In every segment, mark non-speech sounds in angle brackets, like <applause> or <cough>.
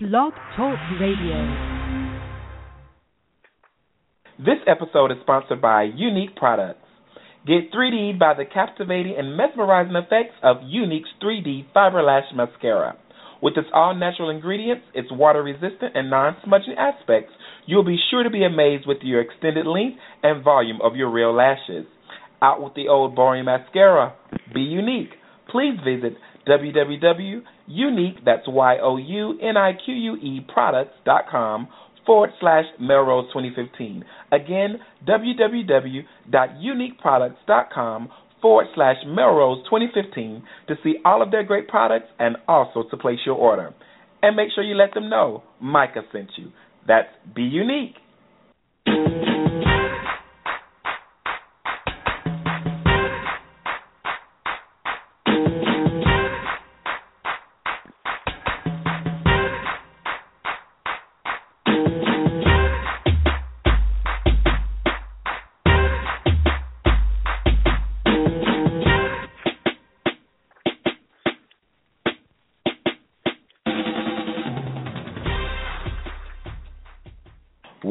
Blog Talk Radio. This episode is sponsored by Younique Products. Get 3D by the captivating and mesmerizing effects of Younique's 3D Fiber Lash Mascara. With its all natural ingredients, its water resistant and non smudging aspects, you'll be sure to be amazed with your extended length and volume of your real lashes. Out with the old boring mascara. Be unique. Please visit www.unique, that's Y-O-U-N-I-Q-U-E products.com forward slash Melrose 2015. Again, www.youniqueproducts.com forward slash Melrose 2015 to see all of their great products and also to place your order. And make sure you let them know Micah sent you. That's Be Unique.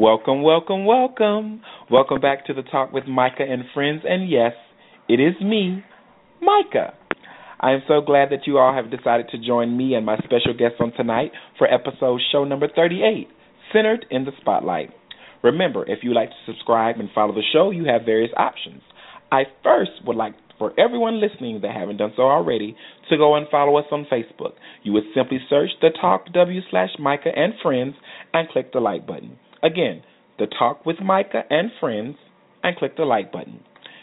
Welcome, welcome, welcome. Welcome back to the Talk with Micah and Friends. And yes, it is me, Micah. I am so glad that you all have decided to join me and my special guest on tonight for episode show number 38, Centered in the Spotlight. Remember, if you like to subscribe and follow the show, you have various options. I first would like for everyone listening that haven't done so already to go and follow us on Facebook. You would simply search the Talk W slash Micah and Friends and click the like button. Again, the Talk with Micah and Friends, and click the like button.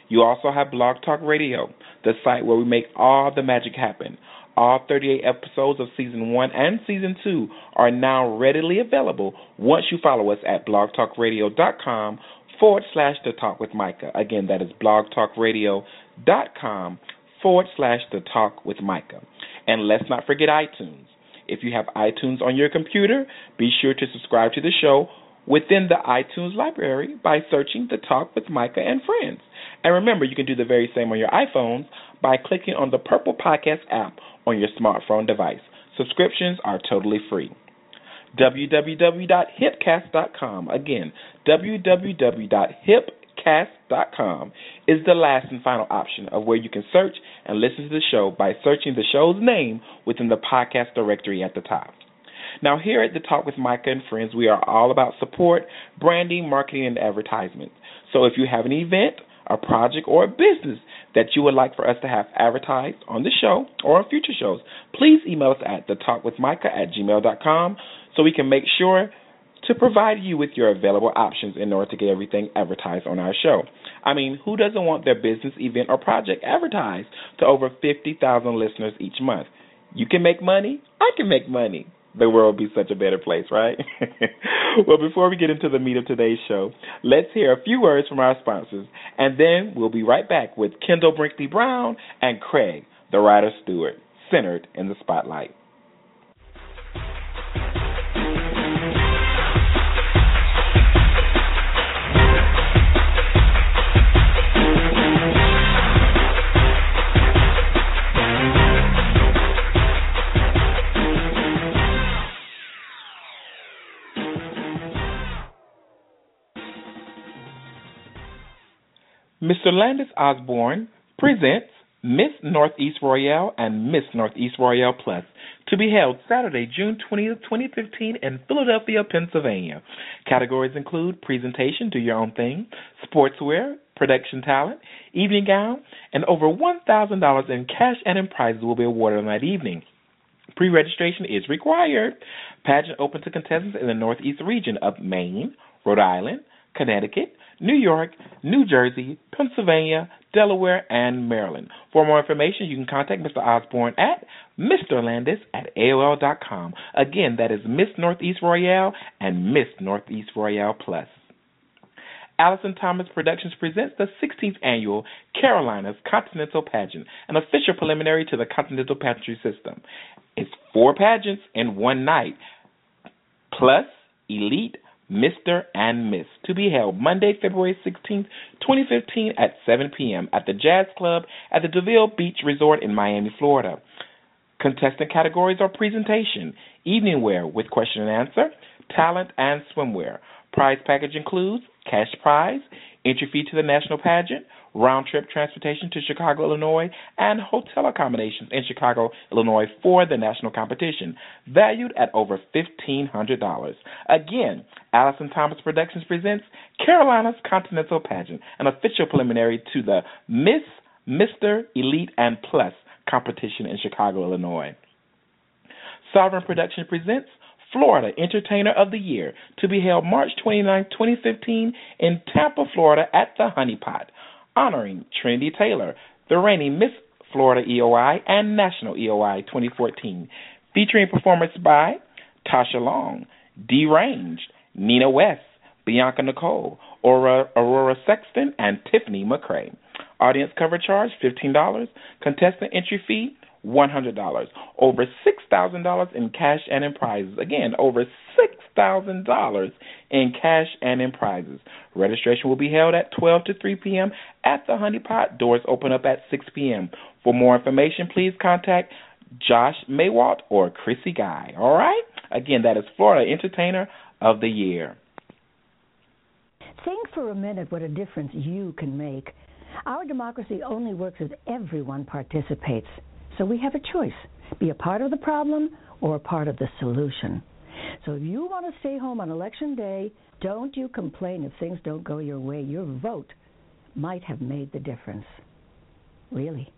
You also have Blog Talk Radio, the site where we make all the magic happen. All 38 episodes of Season 1 and Season 2 are now readily available once you follow us at blogtalkradio.com forward slash The Talk with Micah. Again, that is blogtalkradio.com forward slash The Talk with Micah. And let's not forget iTunes. If you have iTunes on your computer, be sure to subscribe to the show within the iTunes library by searching The Talk with Micah and Friends. And remember, you can do the very same on your iPhones by clicking on the Purple Podcast app on your smartphone device. Subscriptions are totally free. www.hipcast.com. Again, www.hipcast.com is the last and final option of where you can search and listen to the show by searching the show's name within the podcast directory at the top. Now, here at the Talk with Micah and Friends, we are all about support, branding, marketing, and advertisement. So if you have an event, a project, or a business that you would like for us to have advertised on the show or on future shows, please email us at thetalkwithmicah at gmail.com so we can make sure to provide you with your available options in order to get everything advertised on our show. I mean, who doesn't want their business, event, or project advertised to over 50,000 listeners each month? You can make money, I can make money the world be such a better place, right? <laughs> well, before we get into the meat of today's show, let's hear a few words from our sponsors, and then we'll be right back with Kendoll Brinkley Brown and Craig, the writer Stewart, centered in the spotlight. Mr. Landis Osborne presents Miss Northeast Royale and Miss Northeast Royale Plus to be held Saturday, June 20th, 2015 in Philadelphia, Pennsylvania. Categories include presentation, do your own thing, sportswear, production talent, evening gown, and over $1,000 in cash and in prizes will be awarded on that evening. Pre-registration is required. Pageant open to contestants in the Northeast region of Maine, Rhode Island, Connecticut, New York, New Jersey, Pennsylvania, Delaware, and Maryland. For more information, you can contact Mr. Osborne at Mr. Landis at AOL.com. Again, that is Miss Northeast Royale and Miss Northeast Royale Plus. Allison Thomas Productions presents the 16th annual Carolinas Continental Pageant, an official preliminary to the Continental Pageantry System. It's four pageants in one night, plus elite Mr. and Miss, to be held Monday, February 16th, 2015 at 7 p.m. at the Jazz Club at the Deauville Beach Resort in Miami, Florida. Contestant categories are presentation, evening wear with question and answer, talent, and swimwear. Prize package includes cash prize, entry fee to the national pageant, round trip transportation to Chicago, Illinois, and hotel accommodations in Chicago, Illinois for the national competition, valued at over $1,500. Again, Allison Thomas Productions presents Carolina's Continental Pageant, an official preliminary to the Miss, Mr., Elite, and Plus competition in Chicago, Illinois. Sovereign Production presents Florida Entertainer of the Year to be held March 29, 2015 in Tampa, Florida at the Honey Pot honoring Trinity Taylor, the reigning Miss Florida EOI and National EOI 2014, featuring performance by Tasha Long, Deranged, Nina West, Bianca Nicole, Aurora, Aurora Sexton, and Tiffany McCray. Audience cover charge $15. Contestant entry fee $100. Over $6,000 in cash and in prizes. Again, over $6,000 in cash and in prizes. Registration will be held at 12 to 3 p.m. at the Honey Pot. Doors open up at 6 p.m. For more information, please contact Josh Maywalt or Chrissy Guy. All right? Again, that is Florida Entertainer of the Year. Think for a minute what a difference you can make. Our democracy only works if everyone participates. So we have a choice be a part of the problem or a part of the solution. So if you want to stay home on election day, don't you complain if things don't go your way. Your vote might have made the difference. Really.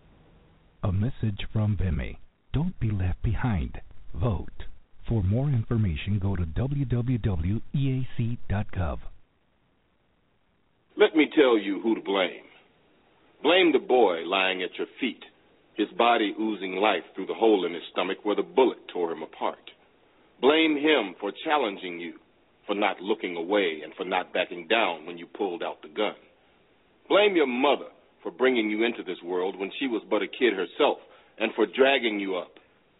A message from VEME. Don't be left behind. Vote. For more information, go to www.eac.gov. Let me tell you who to blame. Blame the boy lying at your feet his body oozing life through the hole in his stomach where the bullet tore him apart. Blame him for challenging you, for not looking away, and for not backing down when you pulled out the gun. Blame your mother for bringing you into this world when she was but a kid herself, and for dragging you up,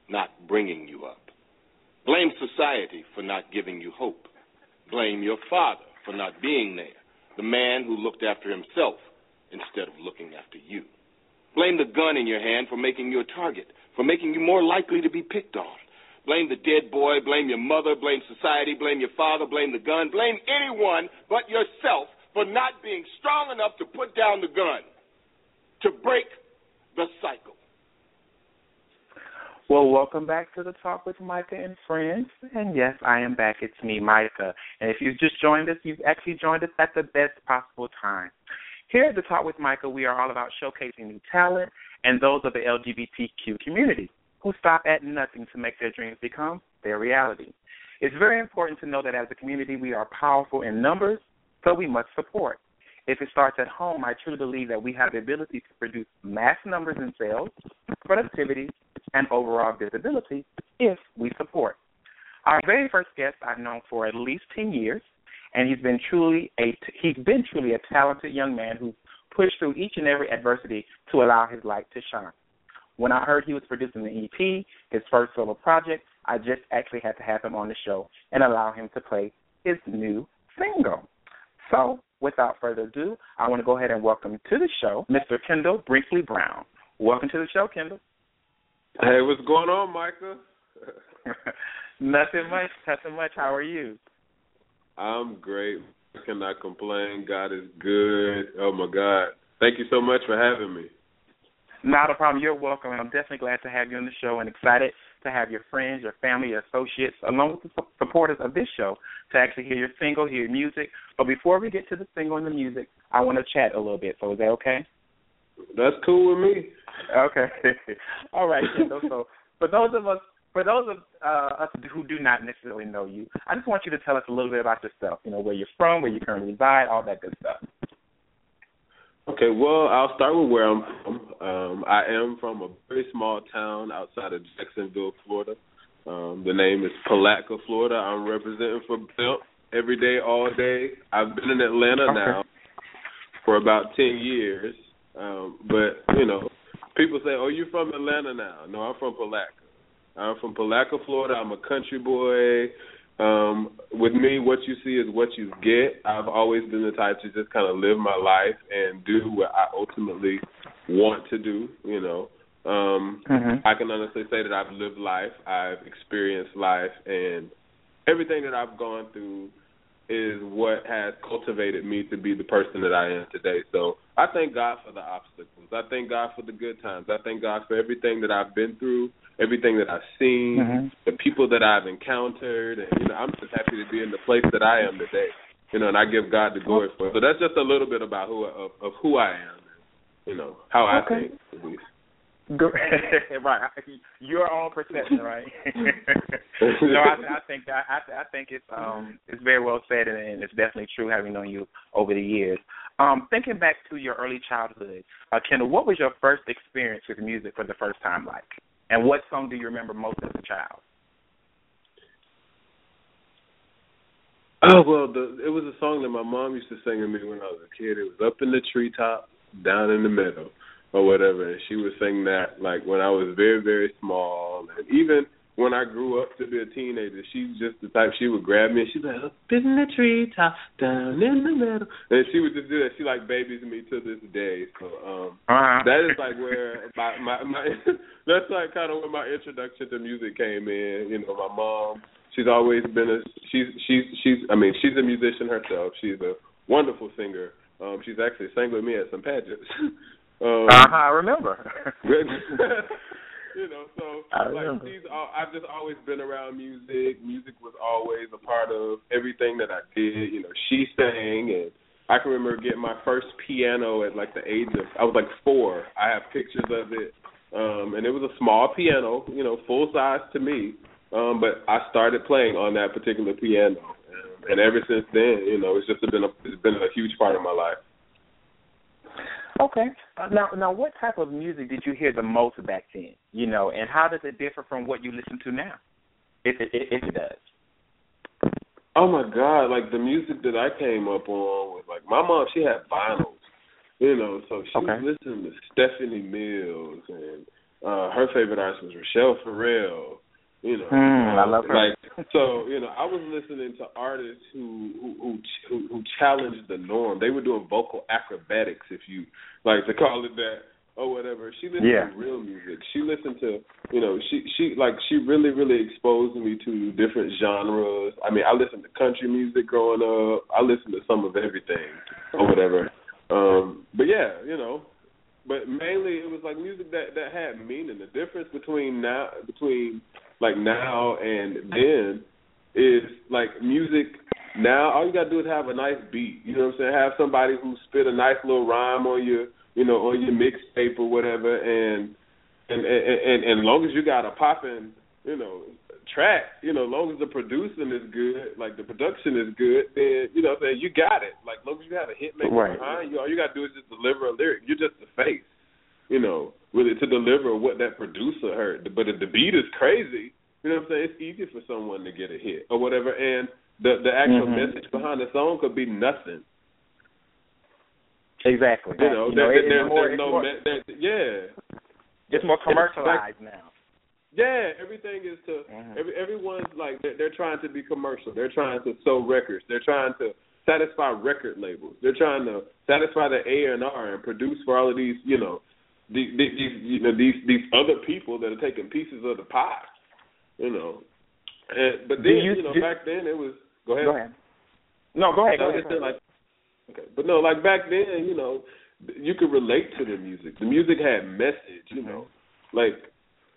not bringing you up. Blame society for not giving you hope. Blame your father for not being there, the man who looked after himself instead of looking after you. Blame the gun in your hand for making you a target, for making you more likely to be picked on. Blame the dead boy, blame your mother, blame society, blame your father, blame the gun, blame anyone but yourself for not being strong enough to put down the gun, to break the cycle. Well, welcome back to the Talk with Micah and Friends. And yes, I am back. It's me, Micah. And if you've just joined us, you've actually joined us at the best possible time. Here at the Talk with Micah, we are all about showcasing new talent and those of the LGBTQ community who stop at nothing to make their dreams become their reality. It's very important to know that as a community, we are powerful in numbers, so we must support. If it starts at home, I truly believe that we have the ability to produce mass numbers in sales, productivity, and overall visibility if we support. Our very first guest I've known for at least 10 years and he's been truly a he's been truly a talented young man who pushed through each and every adversity to allow his light to shine. When I heard he was producing the EP, his first solo project, I just actually had to have him on the show and allow him to play his new single. So, without further ado, I want to go ahead and welcome to the show Mr. Kendoll Brinkley Brown. Welcome to the show, Kendoll. Hey, what's going on, Micah? <laughs> nothing much, nothing much. How are you? I'm great. I cannot complain. God is good. Oh my God. Thank you so much for having me. Not a problem. You're welcome. I'm definitely glad to have you on the show and excited to have your friends, your family, your associates, along with the supporters of this show to actually hear your single, hear your music. But before we get to the single and the music, I want to chat a little bit. So is that okay? That's cool with me. Okay. <laughs> All right. so so for those of us for those of uh, us who do not necessarily know you, I just want you to tell us a little bit about yourself. You know, where you're from, where you currently reside, all that good stuff. Okay, well, I'll start with where I'm from. Um, I am from a very small town outside of Jacksonville, Florida. Um, the name is Palatka, Florida. I'm representing for Blimp every day, all day. I've been in Atlanta okay. now for about ten years. Um, but you know, people say, "Oh, you're from Atlanta now." No, I'm from Palatka. I'm from Palatka, Florida. I'm a country boy. Um, with me, what you see is what you get. I've always been the type to just kind of live my life and do what I ultimately want to do. You know, Um, mm-hmm. I can honestly say that I've lived life, I've experienced life, and everything that I've gone through is what has cultivated me to be the person that I am today. So I thank God for the obstacles. I thank God for the good times. I thank God for everything that I've been through, everything that I've seen, mm-hmm. the people that I've encountered, and you know, I'm just happy to be in the place that I am today. You know, and I give God the glory for it. So that's just a little bit about who of, of who I am. You know how I okay. think at least. <laughs> right, <laughs> your own perception, right? <laughs> no, I, I think that I, I think it's um it's very well said, and, and it's definitely true having known you over the years. Um, thinking back to your early childhood, uh, Kendoll, what was your first experience with music for the first time like, and what song do you remember most as a child? Oh well, the, it was a song that my mom used to sing to me when I was a kid. It was up in the treetop, down in the meadow or whatever. And she would sing that like when I was very very small, and even when I grew up to be a teenager, she's just the type she would grab me and she'd be like, up in the treetop, down in the middle, and she would just do that. She like babies me to this day. So um uh-huh. that is like where my my, my <laughs> that's like kind of where my introduction to music came in. You know, my mom. She's always been a she's she's she's I mean she's a musician herself. She's a wonderful singer. Um, she's actually sang with me at some pageants. <laughs> Um, uh-huh, I remember. <laughs> you know, so I like she's, I've just always been around music. Music was always a part of everything that I did. You know, she sang, and I can remember getting my first piano at like the age of I was like four. I have pictures of it, um, and it was a small piano, you know, full size to me. Um, but I started playing on that particular piano, and, and ever since then, you know, it's just been a it's been a huge part of my life. Okay. Uh, now, now, what type of music did you hear the most back then? You know, and how does it differ from what you listen to now, if it if it does? Oh my God! Like the music that I came up on was like my mom. She had vinyls, you know, so she okay. was listening to Stephanie Mills, and uh her favorite artist was Rachelle Ferrell. You know, mm, I love her. Like so, you know, I was listening to artists who who who who challenged the norm. They were doing vocal acrobatics, if you like to call it that, or whatever. She listened yeah. to real music. She listened to, you know, she she like she really really exposed me to different genres. I mean, I listened to country music growing up. I listened to some of everything, or whatever. Um, but yeah, you know, but mainly it was like music that that had meaning. The difference between now between like now and then is like music now all you gotta do is have a nice beat. You know what I'm saying? Have somebody who spit a nice little rhyme on your you know, on your mixtape or whatever and and and and, long as you got a popping, you know, track, you know, as long as the producing is good, like the production is good, then you know what I'm saying, you got it. Like as long as you have a hit maker right. behind you, all you gotta do is just deliver a lyric. You're just the face you know, really to deliver what that producer heard. But if the beat is crazy, you know what I'm saying? It's easy for someone to get a hit or whatever. And the the actual mm-hmm. message behind the song could be nothing. Exactly. You know, you there, know there, it, there's, more, there's no, more, me- there, yeah. It's more commercialized now. Yeah, everything is to mm-hmm. every everyone's like they're, they're trying to be commercial. They're trying to sell records. They're trying to satisfy record labels. They're trying to satisfy the A and R and produce for all of these, you know, these, these you know these these other people that are taking pieces of the pie, you know. And, but then you, you know do, back then it was go ahead. Go ahead. No, go ahead. Go ahead. Like, okay, but no, like back then, you know, you could relate to the music. The music had message, you mm-hmm. know, like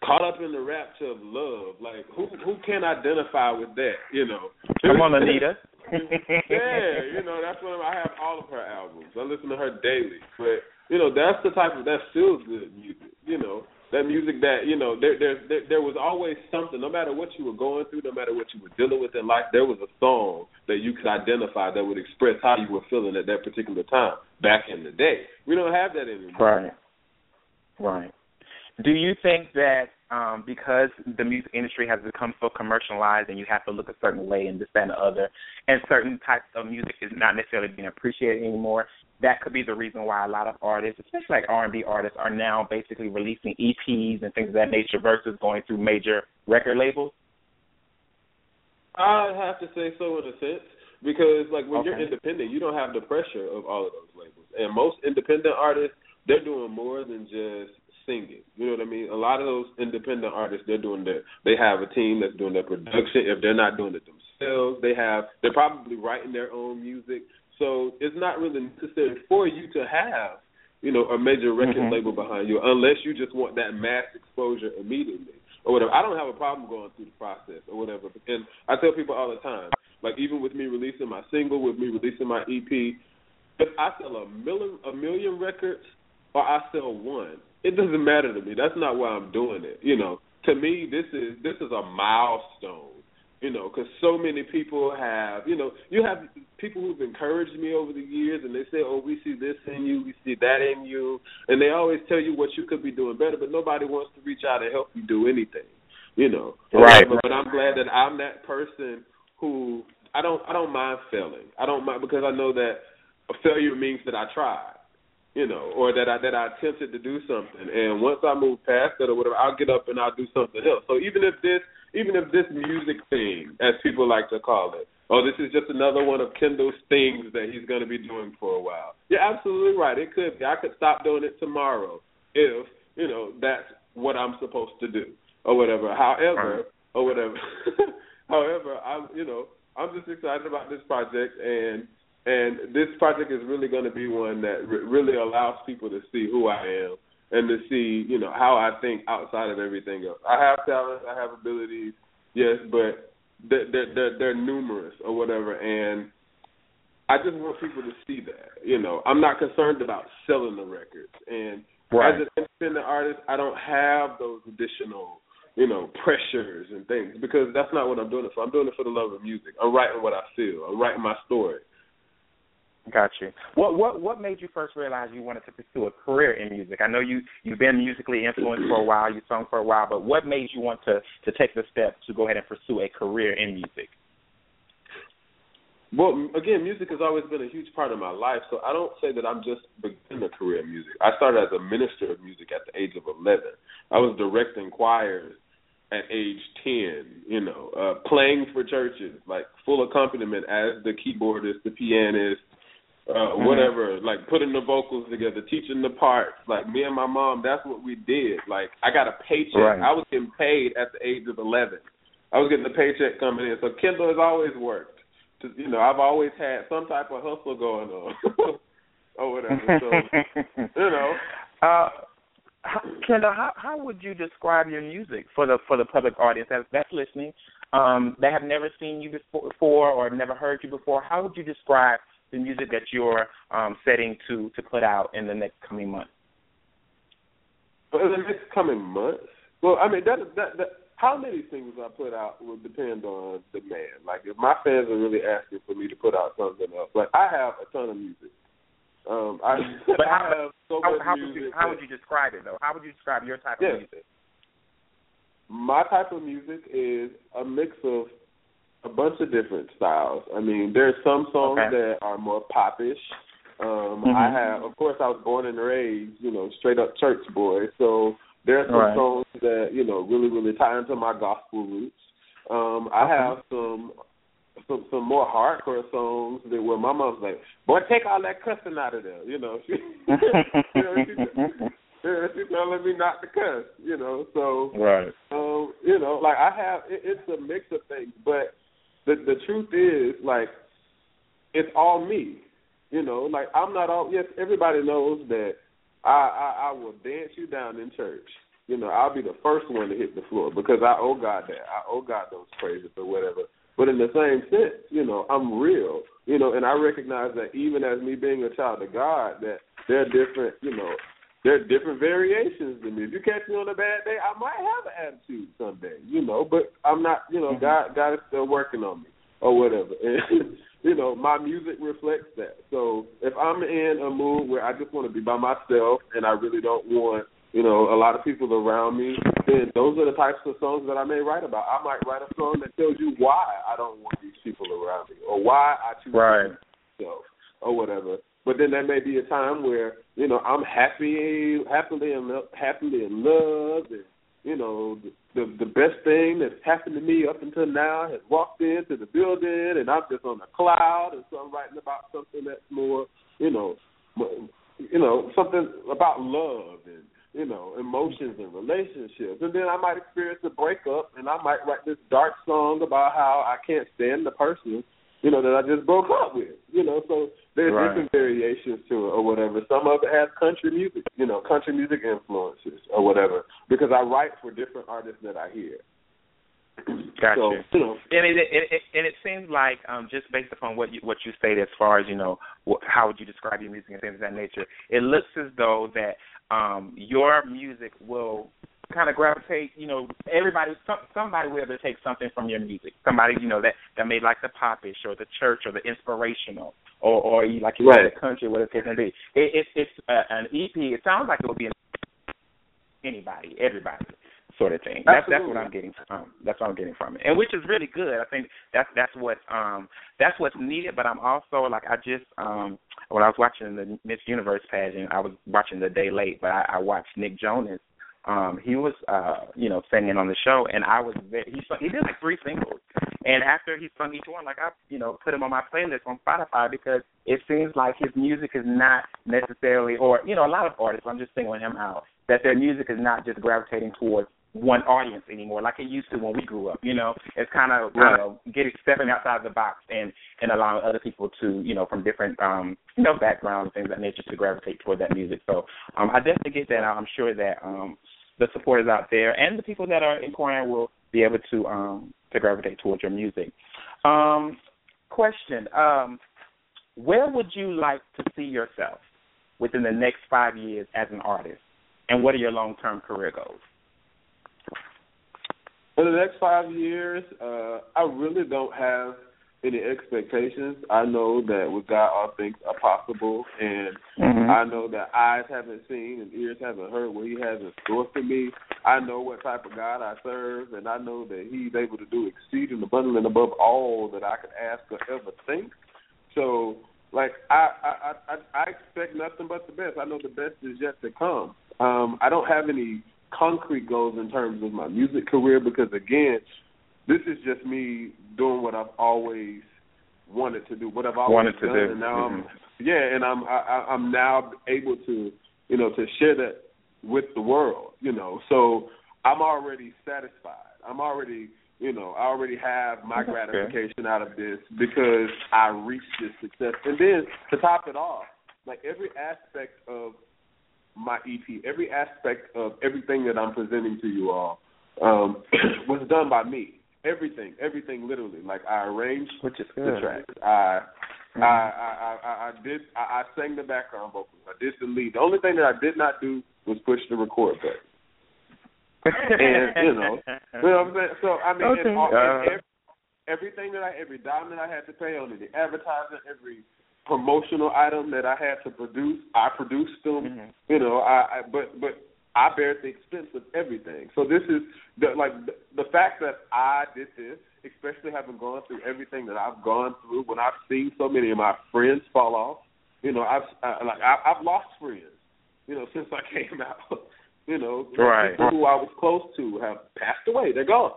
caught up in the rapture of love. Like who who can identify with that, you know? Come on, Anita. <laughs> yeah, you know that's one of I have all of her albums. I listen to her daily, but you know, that's the type of that feels good music. You know, that music that you know there there there, there was always something. No matter what you were going through, no matter what you were dealing with in life, there was a song that you could identify that would express how you were feeling at that particular time back in the day. We don't have that anymore. Right. Right. Do you think that um, because the music industry has become so commercialized and you have to look a certain way and this, that, and the other, and certain types of music is not necessarily being appreciated anymore, that could be the reason why a lot of artists, especially like R&B artists, are now basically releasing EPs and things of that nature versus going through major record labels? I have to say so in a sense because like when okay. you're independent, you don't have the pressure of all of those labels, and most independent artists they're doing more than just singing. You know what I mean? A lot of those independent artists, they're doing their, they have a team that's doing their production. If they're not doing it themselves, they have, they're probably writing their own music. So it's not really necessary for you to have, you know, a major record mm-hmm. label behind you, unless you just want that mass exposure immediately or whatever. I don't have a problem going through the process or whatever. And I tell people all the time, like even with me releasing my single, with me releasing my EP, if I sell a million a million records or I sell one, it doesn't matter to me. That's not why I'm doing it. You know, to me, this is this is a milestone. You know, because so many people have, you know, you have people who've encouraged me over the years, and they say, "Oh, we see this in you, we see that in you," and they always tell you what you could be doing better, but nobody wants to reach out and help you do anything. You know, right? But, but I'm glad that I'm that person who I don't I don't mind failing. I don't mind because I know that a failure means that I tried you know, or that I that I attempted to do something, and once I move past that or whatever, I'll get up and I'll do something else. So even if this, even if this music thing, as people like to call it, oh, this is just another one of Kendoll's things that he's going to be doing for a while. You're absolutely right. It could be. I could stop doing it tomorrow if you know that's what I'm supposed to do or whatever. However, right. or whatever. <laughs> However, I'm you know I'm just excited about this project and and this project is really going to be one that re- really allows people to see who I am and to see, you know, how I think outside of everything else. I have talent, I have abilities, yes, but they're they're, they're numerous or whatever, and I just want people to see that. You know, I'm not concerned about selling the records, and right. as an independent artist, I don't have those additional you know, pressures and things because that's not what I'm doing it for. I'm doing it for the love of music. I'm writing what I feel. I'm writing my story. Got you. What what what made you first realize you wanted to pursue a career in music? I know you you've been musically influenced for a while, you sung for a while, but what made you want to to take the step to go ahead and pursue a career in music? Well, again, music has always been a huge part of my life, so I don't say that I'm just beginning a career in music. I started as a minister of music at the age of 11. I was directing choirs at age 10, you know, uh, playing for churches, like full accompaniment as the keyboardist, the pianist, uh, mm-hmm. whatever, like putting the vocals together, teaching the parts. Like me and my mom, that's what we did. Like I got a paycheck. Right. I was getting paid at the age of eleven. I was getting the paycheck coming in. So Kendoll has always worked. To, you know, I've always had some type of hustle going on, <laughs> or whatever. So you know. <laughs> Uh, Kendoll, how how would you describe your music for the for the public audience that's that's listening, um, that have never seen you before or have never heard you before? How would you describe the music that you're um, setting to to put out in the next coming months? Well, in the next coming months, well, I mean that that that how many singles I put out will depend on demand. Like if my fans are really asking for me to put out something else, like I have a ton of music. Um, I, but <laughs> I have so how, much how music. Would you, how would you describe it though? How would you describe your type yeah. of music? My type of music is a mix of a bunch of different styles. I mean, there's some songs okay. that are more popish. Um, mm-hmm. I have, of course, I was born and raised, you know, straight up church boy. So there are some right. songs that you know really, really tie into my gospel roots. Um, I okay. have some some some more hardcore songs that where my mom's like, "Boy, take all that cussing out of there," you know. She, <laughs> you know, she, <laughs> yeah, she's telling me not to cuss, you know. So, right. um, you know, like I have, it, it's a mix of things, but the the truth is like it's all me. You know, like I'm not all yes, everybody knows that I, I I will dance you down in church. You know, I'll be the first one to hit the floor because I owe God that. I owe God those praises or whatever. But in the same sense, you know, I'm real. You know, and I recognize that even as me being a child of God, that there are different, you know, there are different variations to me. If you catch me on a bad day, I might have an attitude someday, you know, but I'm not, you know, mm-hmm. God God is still working on me or whatever. <laughs> And you know, my music reflects that. So if I'm in a mood where I just want to be by myself and I really don't want, you know, a lot of people around me, then those are the types of songs that I may write about. I might write a song that tells you why I don't want these people around me or why I choose right. myself or whatever. But then there may be a time where you know I'm happy, happily in happily in love, and you know the, the the best thing that's happened to me up until now has walked into the building, and I'm just on a cloud, and so I'm writing about something that's more, you know, you know, something about love and you know, emotions and relationships. And then I might experience a breakup and I might write this dark song about how I can't stand the person, you know, that I just broke up with. You know, so there's Right. different variations to it or whatever. Some of it has country music, you know, country music influences or whatever. Because I write for different artists that I hear. <clears throat> Gotcha. So, you know, And it, it, it and it seems like um, just based upon what you what you stated as far as you know wh- how would you describe your music and things of that nature, it looks as though that um, your music will kind of gravitate. You know, everybody some, somebody will to take something from your music. Somebody you know that that may like the popish or the church or the inspirational or or you- like you Right. the country whatever it can be. It, it, it's uh, an EP. It sounds like it will be anybody, everybody sort of thing. That's that's what I'm getting from. That's what I'm getting from it, and which is really good. I think that's that's what um that's what's needed. But I'm also like I just um when I was watching the Miss Universe pageant, I was watching the day late, but I, I watched Nick Jonas. Um, he was uh you know singing on the show, and I was very, he sung, he did like three singles, and after he sung each one, like I you know put him on my playlist on Spotify because it seems like his music is not necessarily, or you know a lot of artists. I'm just singling him out that their music is not just gravitating towards one audience anymore, like it used to when we grew up. You know, it's kind of Right. you know getting stepping outside of the box and and allowing other people to you know from different um you know backgrounds things of that nature to gravitate toward that music. So um I definitely get that. I'm sure that um the supporters out there and the people that are inquiring will be able to um to gravitate towards your music. Um, question: um, Where would you like to see yourself within the next five years as an artist, and what are your long term career goals? For the next five years, uh, I really don't have any expectations. I know that with God all things are possible, and I know that eyes haven't seen and ears haven't heard what He has in store for me. I know what type of God I serve, and I know that He's able to do exceeding abundantly and above all that I could ask or ever think. So, like I, I, I, I expect nothing but the best. I know the best is yet to come. Um, I don't have any concrete goals in terms of my music career because again, this is just me doing what I've always wanted to do, what I've always Wanted to done, do. and now Mhm. I'm yeah, and I'm I, I- I'm now able to you know to share that with the world, you know. So I'm already satisfied. I'm already you know I already have my Okay. gratification out of this because I reached this success, and then to top it off, like every aspect of my EP, every aspect of everything that I'm presenting to you all um, <clears throat> was done by me. Everything, everything, literally. Like I arranged Which is the good. tracks. I, Mhm. I, I, I, I did. I, I sang the background vocals. I did the lead. The only thing that I did not do was push the record button. <laughs> And you know, you know what I'm saying. So I mean, Okay. and all, and every, everything that I, every dime that I had to pay on it, the advertising, every promotional item that I had to produce, I produced them. Mhm. You know, I, I but but I bear the expense of everything. So this is the like the, the fact that I did this, especially having gone through everything that I've gone through. When I've seen so many of my friends fall off, you know, I've I, like I, I've lost friends. You know, <laughs> since I came out. You know, Right. people who I was close to have passed away. They're gone.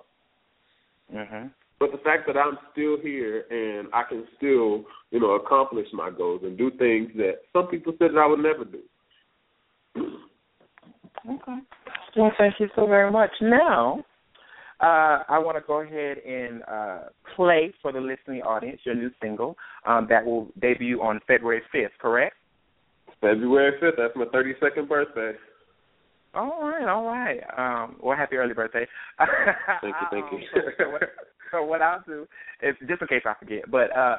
Mhm. But the fact that I'm still here and I can still, you know, accomplish my goals and do things that some people said that I would never do. Okay. Well, thank you so very much. Now, uh, I want to go ahead and uh, play for the listening audience your new single um, that will debut on February 5th, correct? February 5th, that's my 32nd birthday. All right, all right. Um, well, happy early birthday. <laughs> Thank you, thank you. <laughs> So, what, I'll do is, just in case I forget, but uh,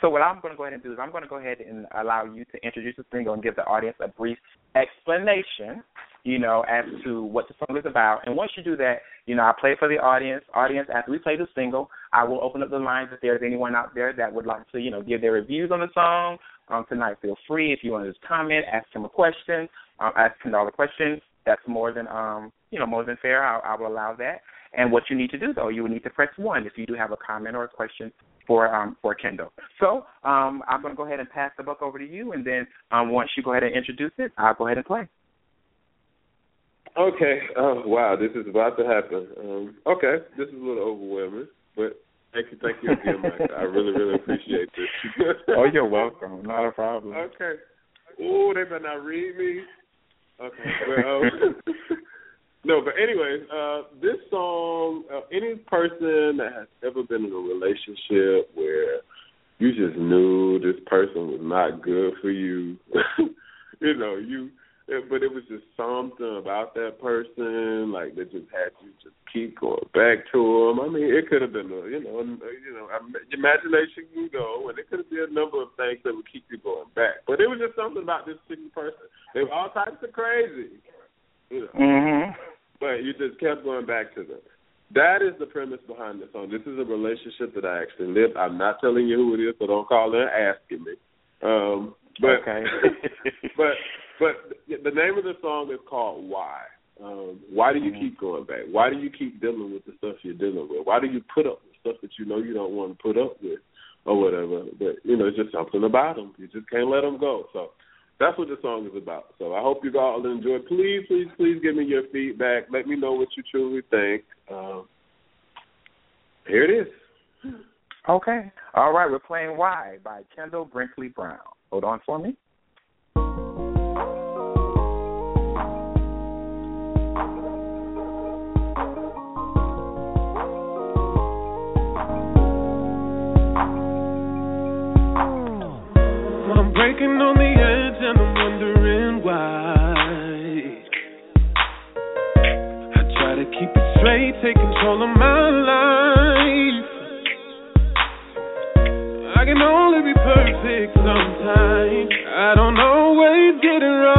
so what I'm going to go ahead and do is I'm going to go ahead and allow you to introduce the single and give the audience a brief explanation, you know, as to what the song is about. And once you do that, you know, I play it for the audience. Audience, after we play the single, I will open up the lines if there's anyone out there that would like to, you know, give their reviews on the song. Um, tonight, feel free if you want to just comment, ask him a question, um, ask him all the questions. That's more than, um, you know, more than fair. I, I will allow that. And what you need to do, though, you will need to press one if you do have a comment or a question for um, for Kendoll. So um, I'm going to go ahead and pass the buck over to you, and then um, once you go ahead and introduce it, I'll go ahead and play. Okay. Oh wow, this is about to happen. Um, okay, this is a little overwhelming, but thank you, thank you again, Mike. I really, really appreciate this. <laughs> oh, you're welcome. Not a problem. Okay. Ooh, they better not read me. Okay. Well, <laughs> no, but anyways, uh, this song, uh, any person that has ever been in a relationship where you just knew this person was not good for you, <laughs> you know, you but it was just something about that person, like that just had you just keep going back to them. I mean, it could have been, a, you know, you know, imagination can go, and it could have been a number of things that would keep you going back. But it was just something about this particular person. They were all types of crazy, you know. Mm-hmm. But you just kept going back to them. That is the premise behind the song. This is a relationship that I actually lived. I'm not telling you who it is, so don't call in asking me. Um, but okay. <laughs> but but the name of the song is called Why. Um, why do you mm-hmm. keep going back? Why do you keep dealing with the stuff you're dealing with? Why do you put up with stuff that you know you don't want to put up with, or whatever? But you know, it's just something about them. You just can't let them go. So that's what the song is about. So I hope you all enjoy. Please, please, please give me your feedback. Let me know what you truly think. Um, here it is. Okay. All right. We're playing Why by Kendoll Brinkley Brown. Hold on for me. Keep take control of my life. I can only be perfect sometimes. I don't always get it right.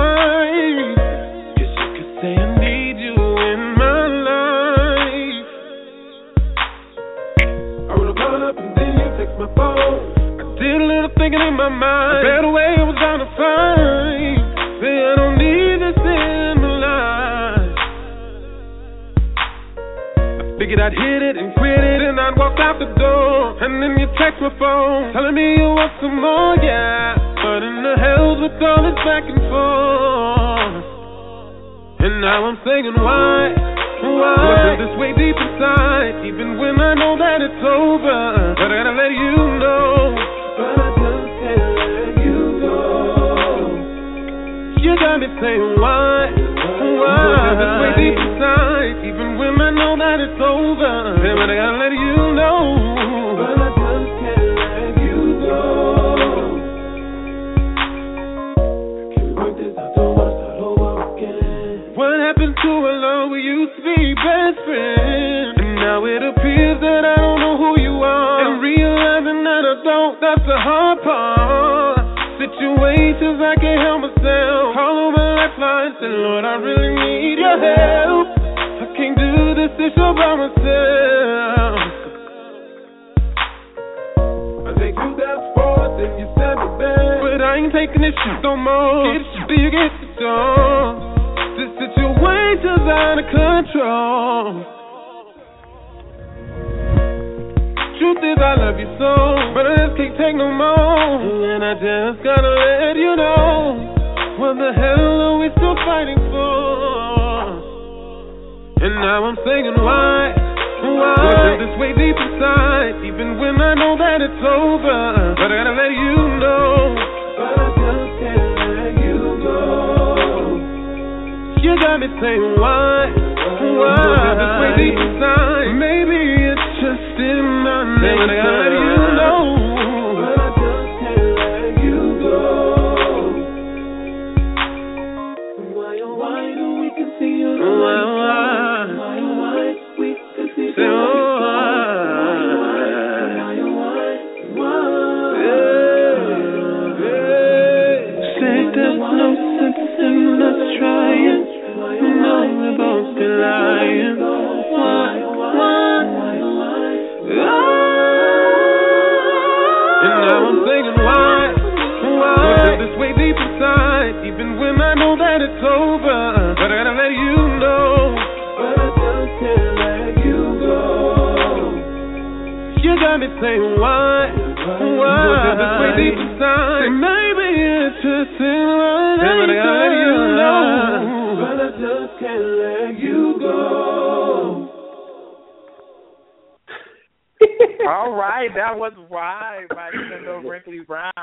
Brinkley Brown.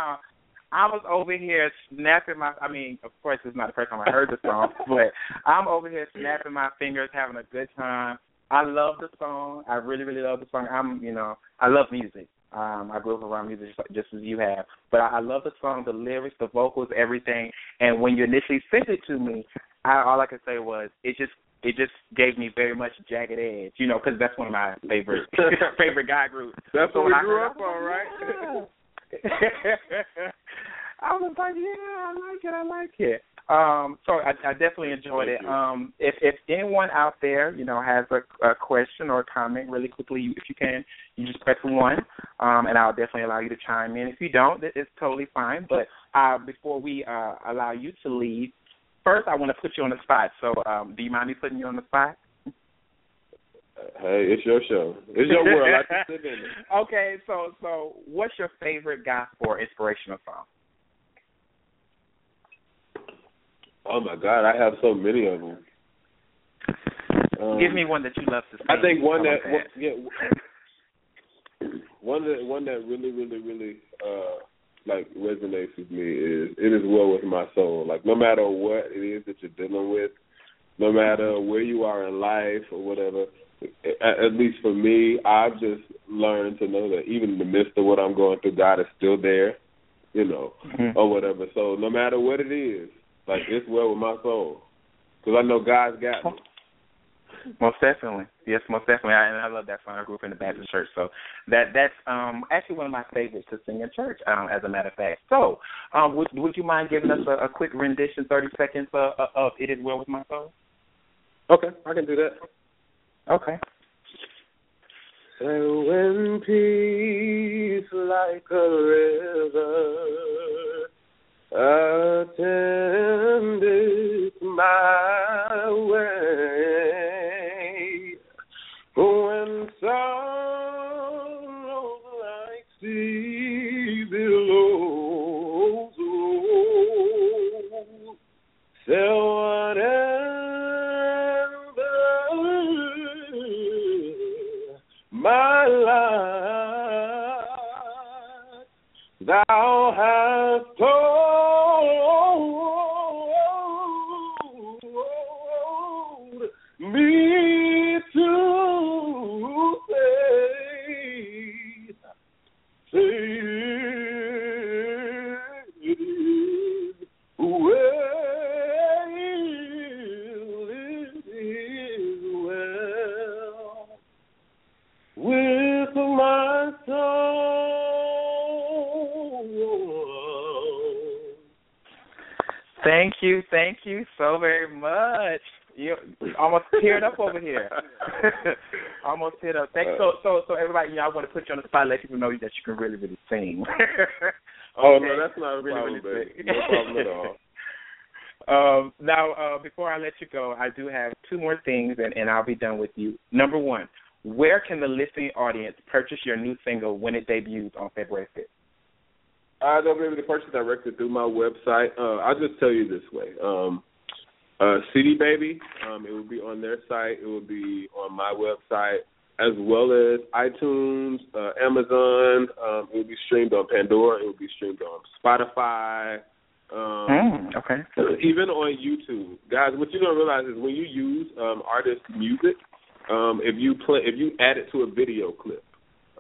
I was over here snapping my. I mean, of course, it's not the first time I heard the song, <laughs> but I'm over here snapping my fingers, having a good time. I love the song. I really, really love the song. I'm, you know, I love music. Um, I grew up around music just, just as you have, but I, I love the song, the lyrics, the vocals, everything. And when you initially sent it to me, I, all I could say was it just it just gave me very much jagged edge, you know, because that's one of my favorite <laughs> favorite guy groups. That's so what we I grew heard, up on, right? <laughs> <laughs> I was like, yeah, I like it, I like it. Um, so I, I definitely enjoyed Thank it. you. Um, if if anyone out there, you know, has a, a question or a comment, really quickly, you, if you can, you just press one, um, and I'll definitely allow you to chime in. If you don't, it's totally fine. But uh, before we uh, allow you to leave, first I want to put you on the spot. So, um, do you mind me putting you on the spot? Hey, it's your show. It's your world. I can live in it. <laughs> Okay, so so what's your favorite gospel or inspirational song? Oh my God, I have so many of them. Um, Give me one that you love to sing. I think one that, one, yeah, one that one that really, really, really uh like resonates with me is "It Is Well with My Soul." Like no matter what it is that you're dealing with, no matter where you are in life or whatever, at, least for me, I've just learned to know that even in the midst of what I'm going through, God is still there, you know, Mhm. or whatever. So no matter what it is, like it's well with my soul, because I know God's got me. Most definitely, yes, most definitely. I, and I love that song. I grew up in the Baptist church, so that that's um actually one of my favorites to sing in church. Um, as a matter of fact. So, um, would would you mind giving us a, a quick rendition, thirty seconds of, of "It Is Well with My Soul"? Okay, I can do that. Okay. And when peace like a river attended my way, thou hast Thank you, thank you so very much. You almost teared up over here. <laughs> almost teared up. Thanks. So, so, so everybody, you know, I want to put you on the spot, let people know that you can really, really sing. <laughs> Oh Okay. no, that's not Really, problem, really baby. No problem at all. <laughs> Um, now, uh, before I let you go, I do have two more things, and, and I'll be done with you. Number one, where can the listening audience purchase your new single when it debuts on February 5th? Uh, they'll be able to purchase directly through my website. Uh, I'll just tell you this way. Um, uh, CD Baby, um, it will be on their site. It will be on my website, as well as iTunes, uh, Amazon. Um, it will be streamed on Pandora. It will be streamed on Spotify. Um, Mm, okay. even on YouTube, guys, what you don't realize is when you use um, artist music, um, if you play, if you add it to a video clip,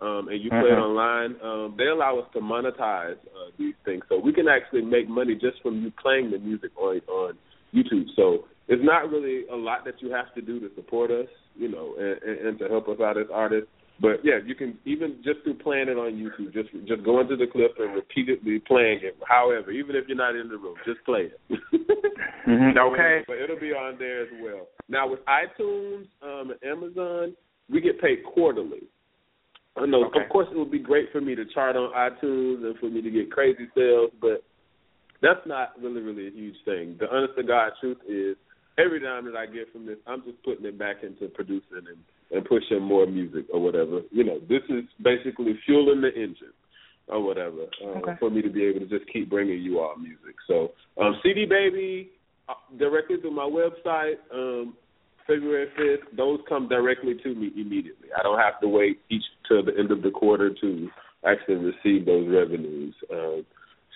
um, and you play it Mhm. online, um, they allow us to monetize uh, these things, so we can actually make money just from you playing the music on on YouTube. So it's not really a lot that you have to do to support us, you know, and, and, and to help us out as artists. But yeah, you can even just through playing it on YouTube, just just go into the clip and repeatedly playing it. However, even if you're not in the room, just play it. <laughs> Mhm, <laughs> okay. But it'll be on there as well. Now with iTunes um, and Amazon, we get paid quarterly. I know, Okay. of course, it would be great for me to chart on iTunes and for me to get crazy sales, but that's not really, really a huge thing. The honest to God truth is, every dime that I get from this, I'm just putting it back into producing and, and pushing more music or whatever. You know, this is basically fueling the engine or whatever uh, Okay. for me to be able to just keep bringing you all music. So, um, CD Baby uh, directly through my website. Um, February fifth, those come directly to me immediately. I don't have to wait each till the end of the quarter to actually receive those revenues. Um,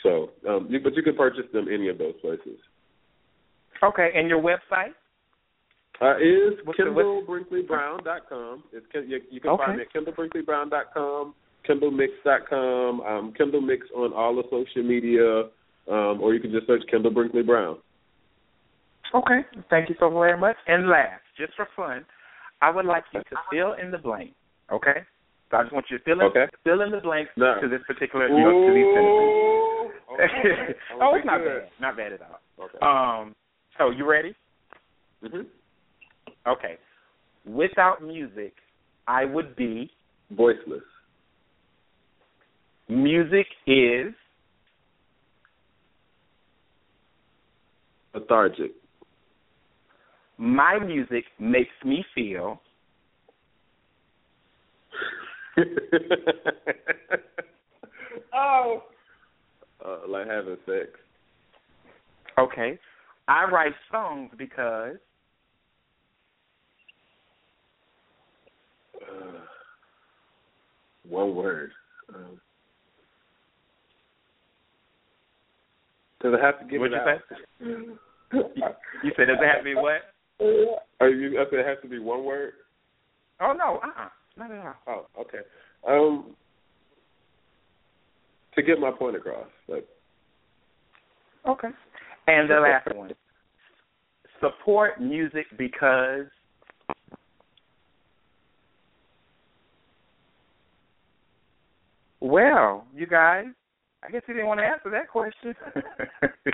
So, um, you, but you can purchase them any of those places. Okay, and your website? Uh, is KendollBrinkleyBrown.com. It's you, you can okay. find me at KendollBrinkleyBrown.com, KendollMix.com, um, Kendoll Mix on all the social media, um, or you can just search Kendoll Brinkley Brown. Okay, thank you so very much. And last, just for fun, I would like you to fill in the blank. Okay, so I just want you to fill in okay. fill in the blanks no. to this particular you know, to these sentences. Okay. <laughs> oh, it's not bad, not bad at all. Okay. Um, so you ready? Mhm. Okay. Without music, I would be voiceless. Music is lethargic. My music makes me feel <laughs> oh, uh, like having sex. Okay. I write songs because uh, one word. Um, does it have to give What'd it you out? say? you said does it have to be what? Are you? I said it has to be one word. Oh no, uh, uh not at all. Oh, okay. Um, to get my point across. Like, okay. And the last <laughs> one. Support music because Well, you guys, I guess he didn't want to answer that question.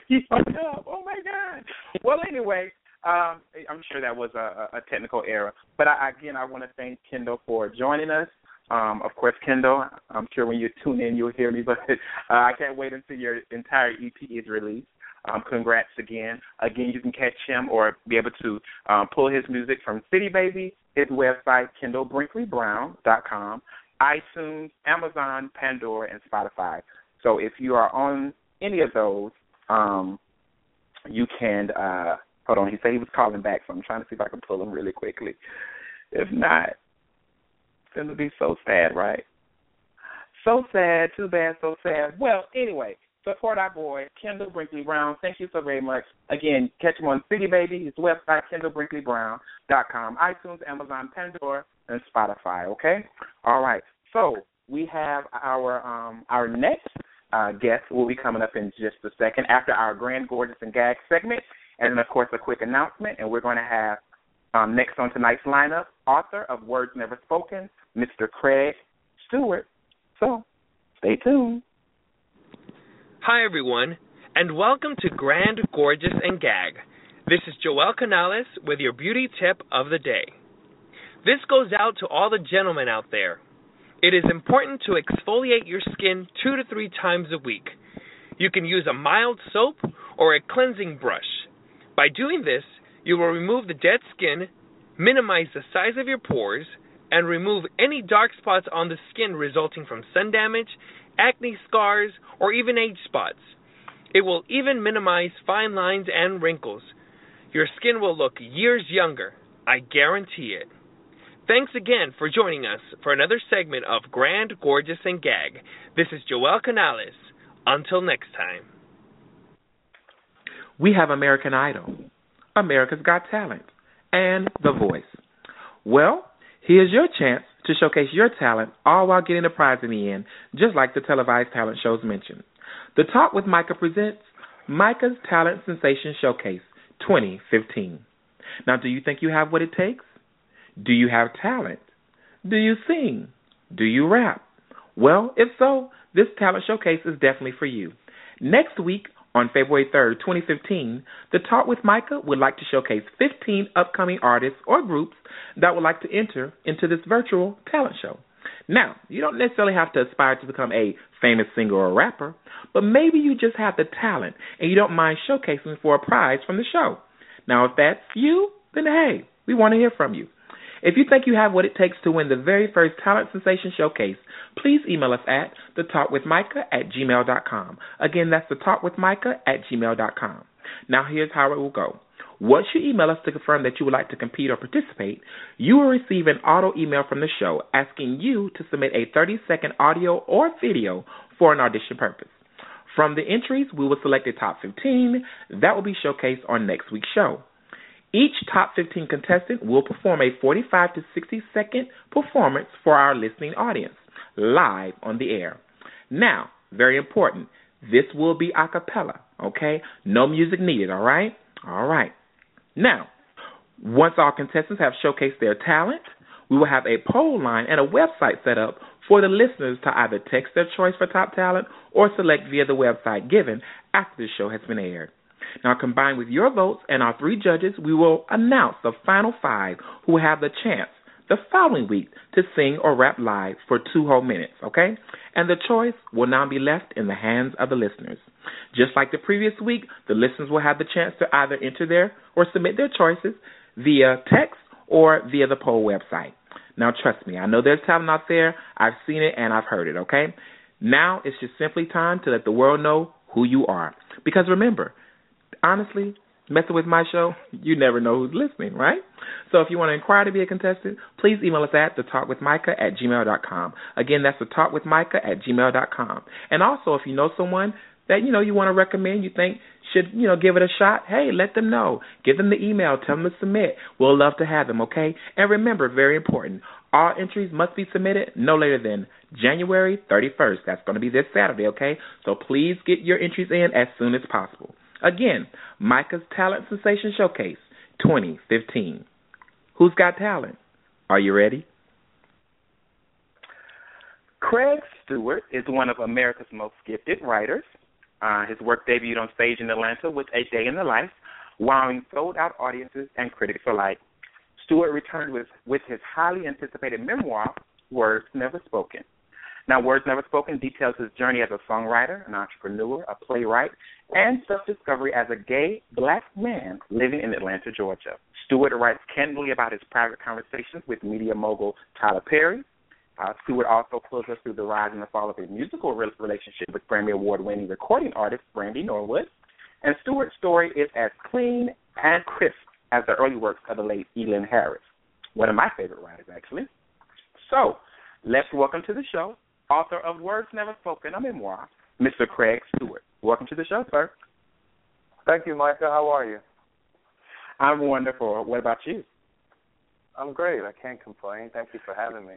he hung up. Oh my God. Well, anyway, um, I'm sure that was a, a technical error. But I, again, I want to thank Kendoll for joining us. Um, of course, Kendoll, I'm sure when you tune in, you'll hear me, <laughs> but uh, I can't wait until your entire EP is released. Um, congrats again. Again, you can catch him or be able to um, pull his music from CD Baby, his website, KendollBrinkleyBrown.com, iTunes, Amazon, Pandora, and Spotify. So if you are on any of those, um, you can. Uh, hold on, he said he was calling back, so I'm trying to see if I can pull him really quickly. If not, it's to be so sad, right? So sad, too bad, so sad. Well, anyway, support our boy, Kendoll Brinkley Brown. Thank you so very much. Again, catch him on CD Baby, his website, KendollBrinkleyBrown.com, iTunes, Amazon, Pandora, and Spotify, okay? All right. So we have our um our next uh, guest will be coming up in just a second after our grand, gorgeous, and gag segment, and then of course a quick announcement. And we're going to have um, next on tonight's lineup, author of Words Never Spoken, Mr. Craig Stewart. So stay tuned. Hi everyone, and welcome to Grand, Gorgeous, and Gag. This is Joel Canales with your beauty tip of the day. This goes out to all the gentlemen out there. It is important to exfoliate your skin two to three times a week. You can use a mild soap or a cleansing brush. By doing this, you will remove the dead skin, minimize the size of your pores, and remove any dark spots on the skin resulting from sun damage, acne scars, or even age spots. It will even minimize fine lines and wrinkles. Your skin will look years younger. I guarantee it. Thanks again for joining us for another segment of Grand, Gorgeous, and Gag. This is Joel Canales. Until next time. We have American Idol, America's Got Talent, and The Voice. Well, here's your chance to showcase your talent all while getting a prize in the end, just like the televised talent shows mentioned. The Talk with Micah presents Micah's Talent Sensation Showcase 2015. Now, do you think you have what it takes? Do you have talent? Do you sing? Do you rap? Well, if so, this talent showcase is definitely for you. Next week, on February 3rd, 2015, the Talk with Micah would like to showcase 15 upcoming artists or groups that would like to enter into this virtual talent show. Now, you don't necessarily have to aspire to become a famous singer or rapper, but maybe you just have the talent and you don't mind showcasing for a prize from the show. Now, if that's you, then hey, we want to hear from you. If you think you have what it takes to win the very first Talent Sensation Showcase, please email us at thetalkwithmicah at gmail.com. Again, that's thetalkwithmicah at gmail.com. Now, here's how it will go. Once you email us to confirm that you would like to compete or participate, you will receive an auto email from the show asking you to submit a 30 second audio or video for an audition purpose. From the entries, we will select a top 15 that will be showcased on next week's show. Each top 15 contestant will perform a 45 to 60 second performance for our listening audience live on the air. Now, very important, this will be a cappella, okay? No music needed, all right? All right. Now, once all contestants have showcased their talent, we will have a poll line and a website set up for the listeners to either text their choice for top talent or select via the website given after the show has been aired. Now, combined with your votes and our three judges, we will announce the final five who have the chance the following week to sing or rap live for two whole minutes, okay? And the choice will now be left in the hands of the listeners. Just like the previous week, the listeners will have the chance to either enter their or submit their choices via text or via the poll website. Now, trust me, I know there's talent out there. I've seen it and I've heard it, okay? Now it's just simply time to let the world know who you are. Because remember, honestly, messing with my show, you never know who's listening, right? So if you want to inquire to be a contestant, please email us at thetalkwithmicah at gmail.com. Again, that's thetalkwithmicah at gmail.com. And also, if you know someone that, you know, you want to recommend, you think should, you know, give it a shot, hey, let them know. Give them the email. Tell them to submit. We'll love to have them, okay? And remember, very important, all entries must be submitted no later than January 31st. That's going to be this Saturday, okay? So please get your entries in as soon as possible. Again, Micah's Talent Sensation Showcase 2015. Who's got talent? Are you ready? Craig Stewart is one of America's most gifted writers. Uh, his work debuted on stage in Atlanta with A Day in the Life, wowing sold out audiences and critics alike. Stewart returned with, with his highly anticipated memoir, Words Never Spoken. Now, Words Never Spoken details his journey as a songwriter, an entrepreneur, a playwright, and self discovery as a gay black man living in Atlanta, Georgia. Stewart writes candidly about his private conversations with media mogul Tyler Perry. Uh, Stewart also pulls us through the rise and the fall of his musical relationship with Grammy Award winning recording artist Brandy Norwood. And Stewart's story is as clean and crisp as the early works of the late Elin Harris, one of my favorite writers, actually. So, let's welcome to the show author of Words Never Spoken, a memoir, Mr. Craig Stewart. Welcome to the show, sir. Thank you, Micah. How are you? I'm wonderful. What about you? I'm great. I can't complain. Thank you for having me.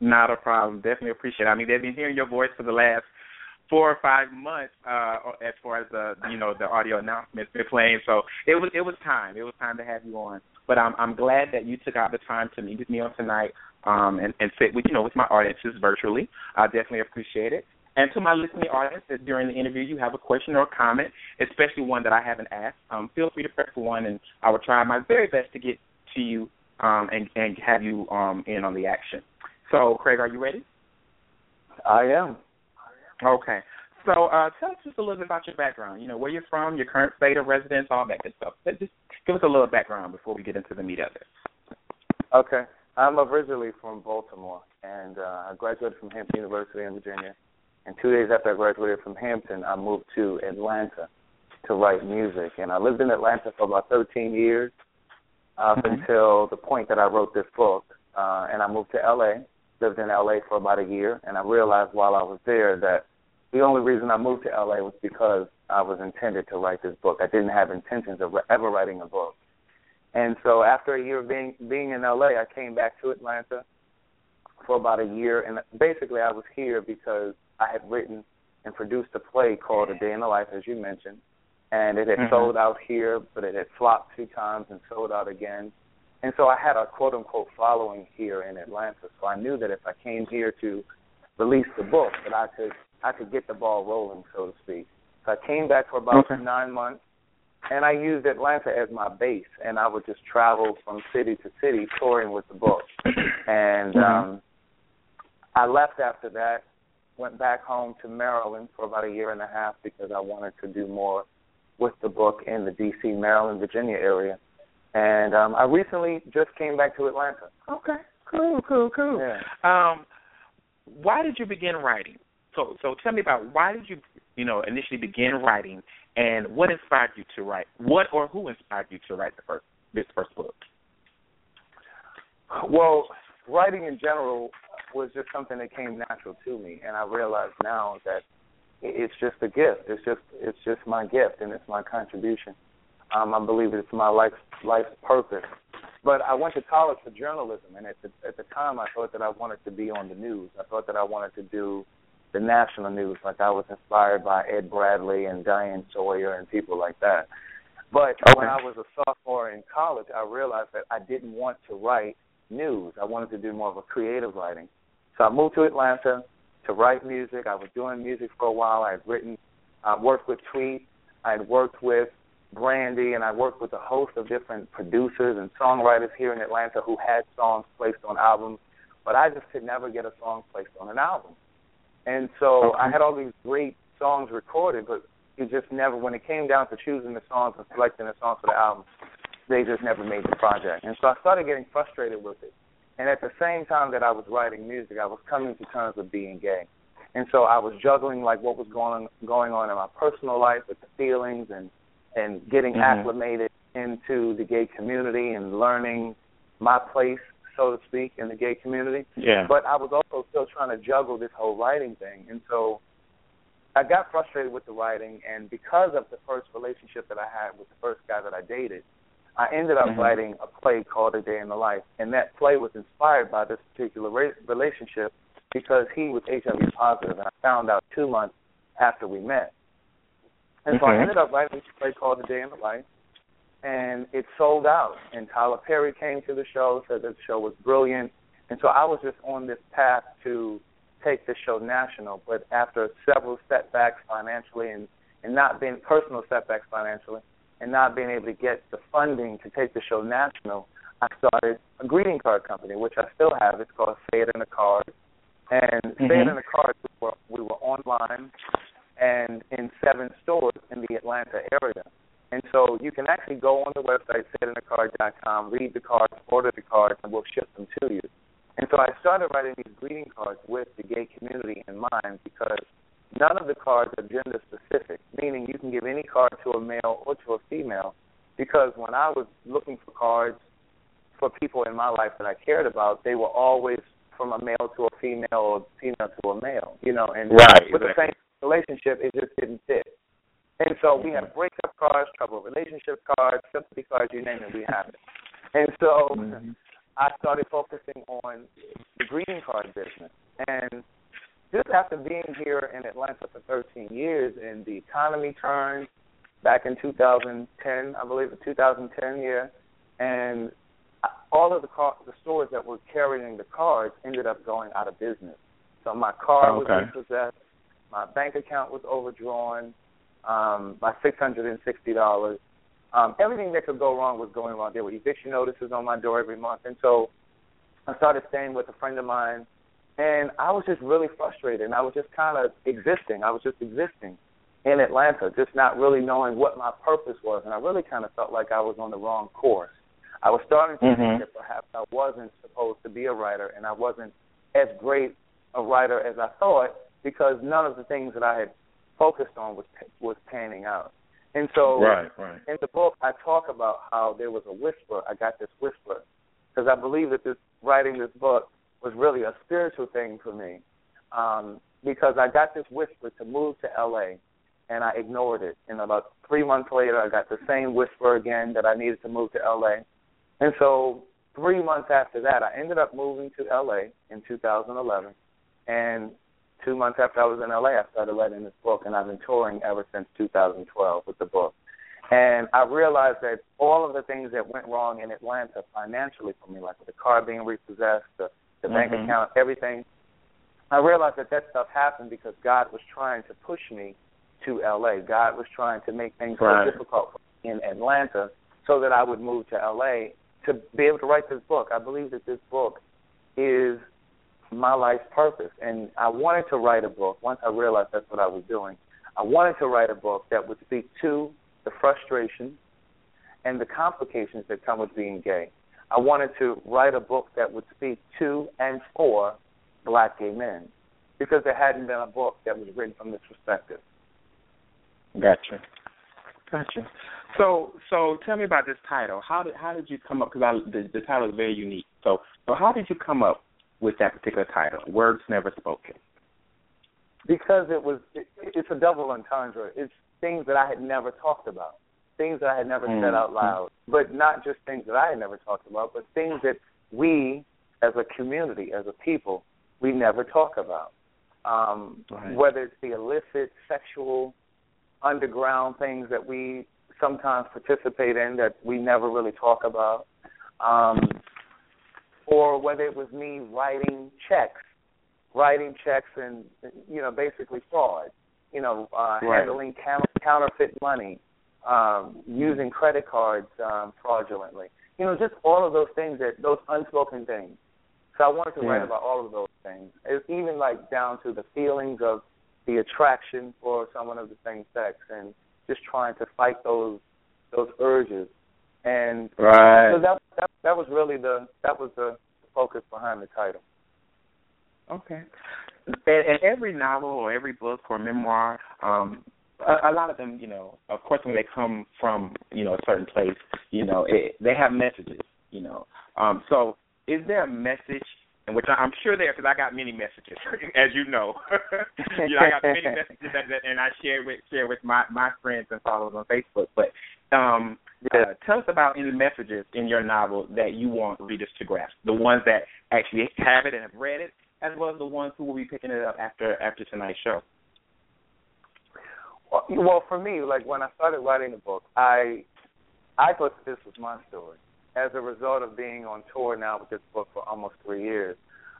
Not a problem. Definitely appreciate it. I mean, they've been hearing your voice for the last four or five months uh as far as the you know the audio announcements been playing so it was it was time it was time to have you on but i'm i'm glad that you took out the time to meet with me on tonight um and and sit with you know with my audiences virtually i definitely appreciate it and to my listening audience, if during the interview you have a question or a comment, especially one that I haven't asked, um, feel free to press one, and I will try my very best to get to you um, and, and have you um, in on the action. So, Craig, are you ready? I am. Okay. So, uh, tell us just a little bit about your background. You know, where you're from, your current state of residence, all that good stuff. Just give us a little background before we get into the meat of it. Okay. I'm originally from Baltimore, and uh, I graduated from Hampton University in Virginia. And two days after I graduated from Hampton, I moved to Atlanta to write music. And I lived in Atlanta for about 13 years up mm-hmm. until the point that I wrote this book. Uh, and I moved to LA, lived in LA for about a year. And I realized while I was there that the only reason I moved to LA was because I was intended to write this book. I didn't have intentions of ever writing a book. And so after a year of being being in LA, I came back to Atlanta for about a year and basically I was here because I had written and produced a play called A Day in the Life, as you mentioned, and it had mm-hmm. sold out here, but it had flopped two times and sold out again. And so I had a quote unquote following here in Atlanta. So I knew that if I came here to release the book, that I could I could get the ball rolling, so to speak. So I came back for about okay. nine months, and I used Atlanta as my base, and I would just travel from city to city touring with the book. <clears throat> And mm-hmm. um, I left after that went back home to Maryland for about a year and a half because I wanted to do more with the book in the D.C., Maryland, Virginia area. And um, I recently just came back to Atlanta. Okay, cool, cool, cool. Yeah. Um, why did you begin writing? So, so tell me about why did you, you know, initially begin writing, and what inspired you to write? What or who inspired you to write the first this first book? Well, writing in general was just something that came natural to me, and I realize now that it's just a gift. It's just it's just my gift and it's my contribution. Um, I believe it's my life life's purpose. But I went to college for journalism, and at the at the time, I thought that I wanted to be on the news. I thought that I wanted to do the national news, like I was inspired by Ed Bradley and Diane Sawyer and people like that. But okay. when I was a sophomore in college, I realized that I didn't want to write news. I wanted to do more of a creative writing. So I moved to Atlanta to write music. I was doing music for a while. I had written, I worked with Tweet. I had worked with Brandy, and I worked with a host of different producers and songwriters here in Atlanta who had songs placed on albums, but I just could never get a song placed on an album. And so. I had all these great songs recorded, but it just never, when it came down to choosing the songs and selecting the songs for the album, they just never made the project. And so I started getting frustrated with it. And at the same time that I was writing music, I was coming to terms with being gay. And so I was juggling like what was going going on in my personal life with the feelings and and getting mm-hmm. acclimated into the gay community and learning my place, so to speak, in the gay community. Yeah. But I was also still trying to juggle this whole writing thing. And so I got frustrated with the writing and because of the first relationship that I had with the first guy that I dated, I ended up mm-hmm. writing a play called A Day in the Life, and that play was inspired by this particular ra- relationship because he was HIV positive, and I found out two months after we met. And so I ended up writing this play called A Day in the Life, and it sold out. And Tyler Perry came to the show, said that the show was brilliant, and so I was just on this path to take the show national. But after several setbacks financially, and and not being personal setbacks financially, and not being able to get the funding to take the show national, I started a greeting card company, which I still have. It's called Say It in a Card. And mm-hmm. Say It in a Card, we were, we were online and in seven stores in the Atlanta area. And so you can actually go on the website, sayitinaCard.com, read the cards, order the cards, and we'll ship them to you. And so I started writing these greeting cards with the gay community in mind because None of the cards are gender specific, meaning you can give any card to a male or to a female. Because when I was looking for cards for people in my life that I cared about, they were always from a male to a female or female to a male. You know, and right, with exactly. the same relationship, it just didn't fit. And so we have breakup cards, trouble relationship cards, sympathy cards, you name it, we have it. And so mm-hmm. I started focusing on the greeting card business. And just after being here in Atlanta for 13 years, and the economy turned back in 2010, I believe, the 2010 year, and all of the car, the stores that were carrying the cards ended up going out of business. So my car oh, okay. was repossessed, my bank account was overdrawn um, by six hundred and sixty dollars. Um, everything that could go wrong was going wrong. There were eviction notices on my door every month, and so I started staying with a friend of mine and I was just really frustrated. And I was just kind of existing. I was just existing in Atlanta, just not really knowing what my purpose was. And I really kind of felt like I was on the wrong course. I was starting to mm-hmm. think that perhaps I wasn't supposed to be a writer, and I wasn't as great a writer as I thought because none of the things that I had focused on was was panning out. And so, right, right. in the book, I talk about how there was a whisper. I got this whisper because I believe that this writing this book was really a spiritual thing for me um, because I got this whisper to move to LA and I ignored it. And about three months later, I got the same whisper again that I needed to move to LA. And so three months after that, I ended up moving to LA in 2011. And two months after I was in LA, I started writing this book, and I've been touring ever since 2012 with the book. And I realized that all of the things that went wrong in Atlanta financially for me, like the car being repossessed, the the mm-hmm. bank account, everything. I realized that that stuff happened because God was trying to push me to LA. God was trying to make things right. so difficult for me in Atlanta so that I would move to LA to be able to write this book. I believe that this book is my life's purpose. And I wanted to write a book once I realized that's what I was doing. I wanted to write a book that would speak to the frustration and the complications that come with being gay. I wanted to write a book that would speak to and for black gay men because there hadn't been a book that was written from this perspective. Gotcha. Gotcha. So, so tell me about this title. How did how did you come up? Because the the title is very unique. So, so how did you come up with that particular title? Words never spoken. because it was it, it's a double entendre. It's things that I had never talked about, things that I had never mm-hmm. said out loud, but not just things that I had never talked about, but things that we as a community, as a people, we never talk about. Um, right. Whether it's the illicit, sexual, underground things that we sometimes participate in that we never really talk about, um, or whether it was me writing checks, writing checks and you know basically fraud, you know uh, right. handling counterfeit money, um, using credit cards um, fraudulently, you know just all of those things that those unspoken things. So I wanted to yeah. write about all of those things, it's even like down to the feelings of the attraction for someone of the same sex and just trying to fight those those urges. And right. so that, that that was really the that was the focus behind the title. Okay. And, and every novel or every book or memoir, um, a, a lot of them, you know, of course, when they come from you know a certain place, you know, it, they have messages, you know. Um, so, is there a message and which I'm sure there because I got many messages, <laughs> as you know. <laughs> you know, I got many <laughs> messages that, that and I share with share with my my friends and followers on Facebook. But um, uh, tell us about any messages in your novel that you want readers to grasp. The ones that actually have it and have read it, as well as the ones who will be picking it up after after tonight's show. Well, well, for me, like when I started writing the book, I I thought this was my story as a result of being on tour now with this book for almost three years,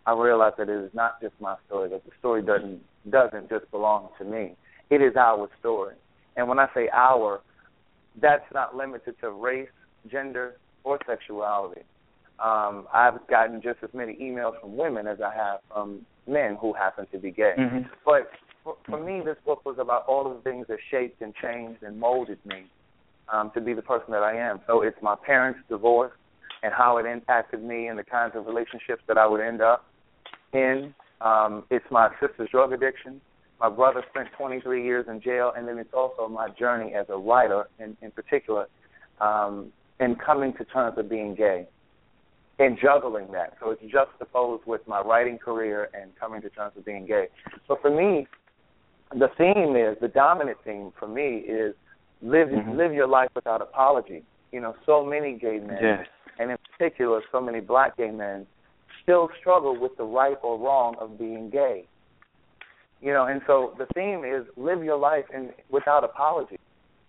I realized that it is not just my story. That the story doesn't doesn't just belong to me. It is our story. And when I say our, that's not limited to race, gender, or sexuality. Um, I've gotten just as many emails from women as I have from men who happen to be gay. Mm-hmm. But for, for me, this book was about all of the things that shaped and changed and molded me um, to be the person that I am. So it's my parents' divorce and how it impacted me and the kinds of relationships that I would end up in. Um, it's my sister's drug addiction. My brother spent 23 years in jail, and then it's also my journey as a writer, in, in particular, um, and coming to terms with being gay and juggling that. So it's juxtaposed with my writing career and coming to terms with being gay. So for me, the theme is the dominant theme for me is live mm-hmm. live your life without apology. You know, so many gay men, yes. and in particular, so many black gay men, still struggle with the right or wrong of being gay. You know, and so the theme is live your life in, without apology.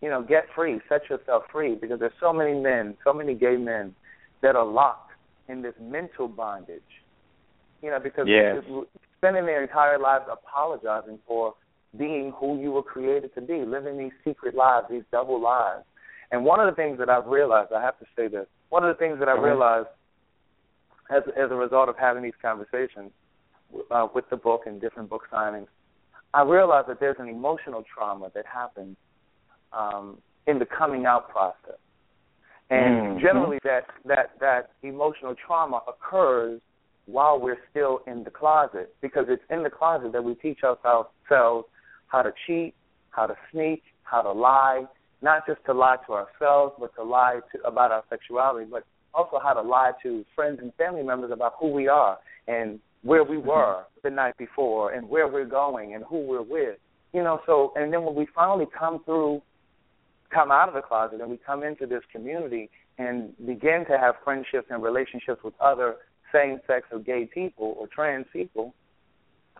You know, get free, set yourself free, because there's so many men, so many gay men, that are locked in this mental bondage. You know, because yes. spending their entire lives apologizing for being who you were created to be, living these secret lives, these double lives. And one of the things that I've realized, I have to say this, one of the things that I realized as as a result of having these conversations uh, with the book and different book signings, I realized that there's an emotional trauma that happens um, in the coming out process, and mm-hmm. generally that that that emotional trauma occurs while we're still in the closet because it's in the closet that we teach ourselves how to cheat, how to sneak, how to lie, not just to lie to ourselves, but to lie to, about our sexuality, but also how to lie to friends and family members about who we are and where we were the night before and where we're going and who we're with. You know, so and then when we finally come through come out of the closet and we come into this community and begin to have friendships and relationships with other same sex or gay people or trans people,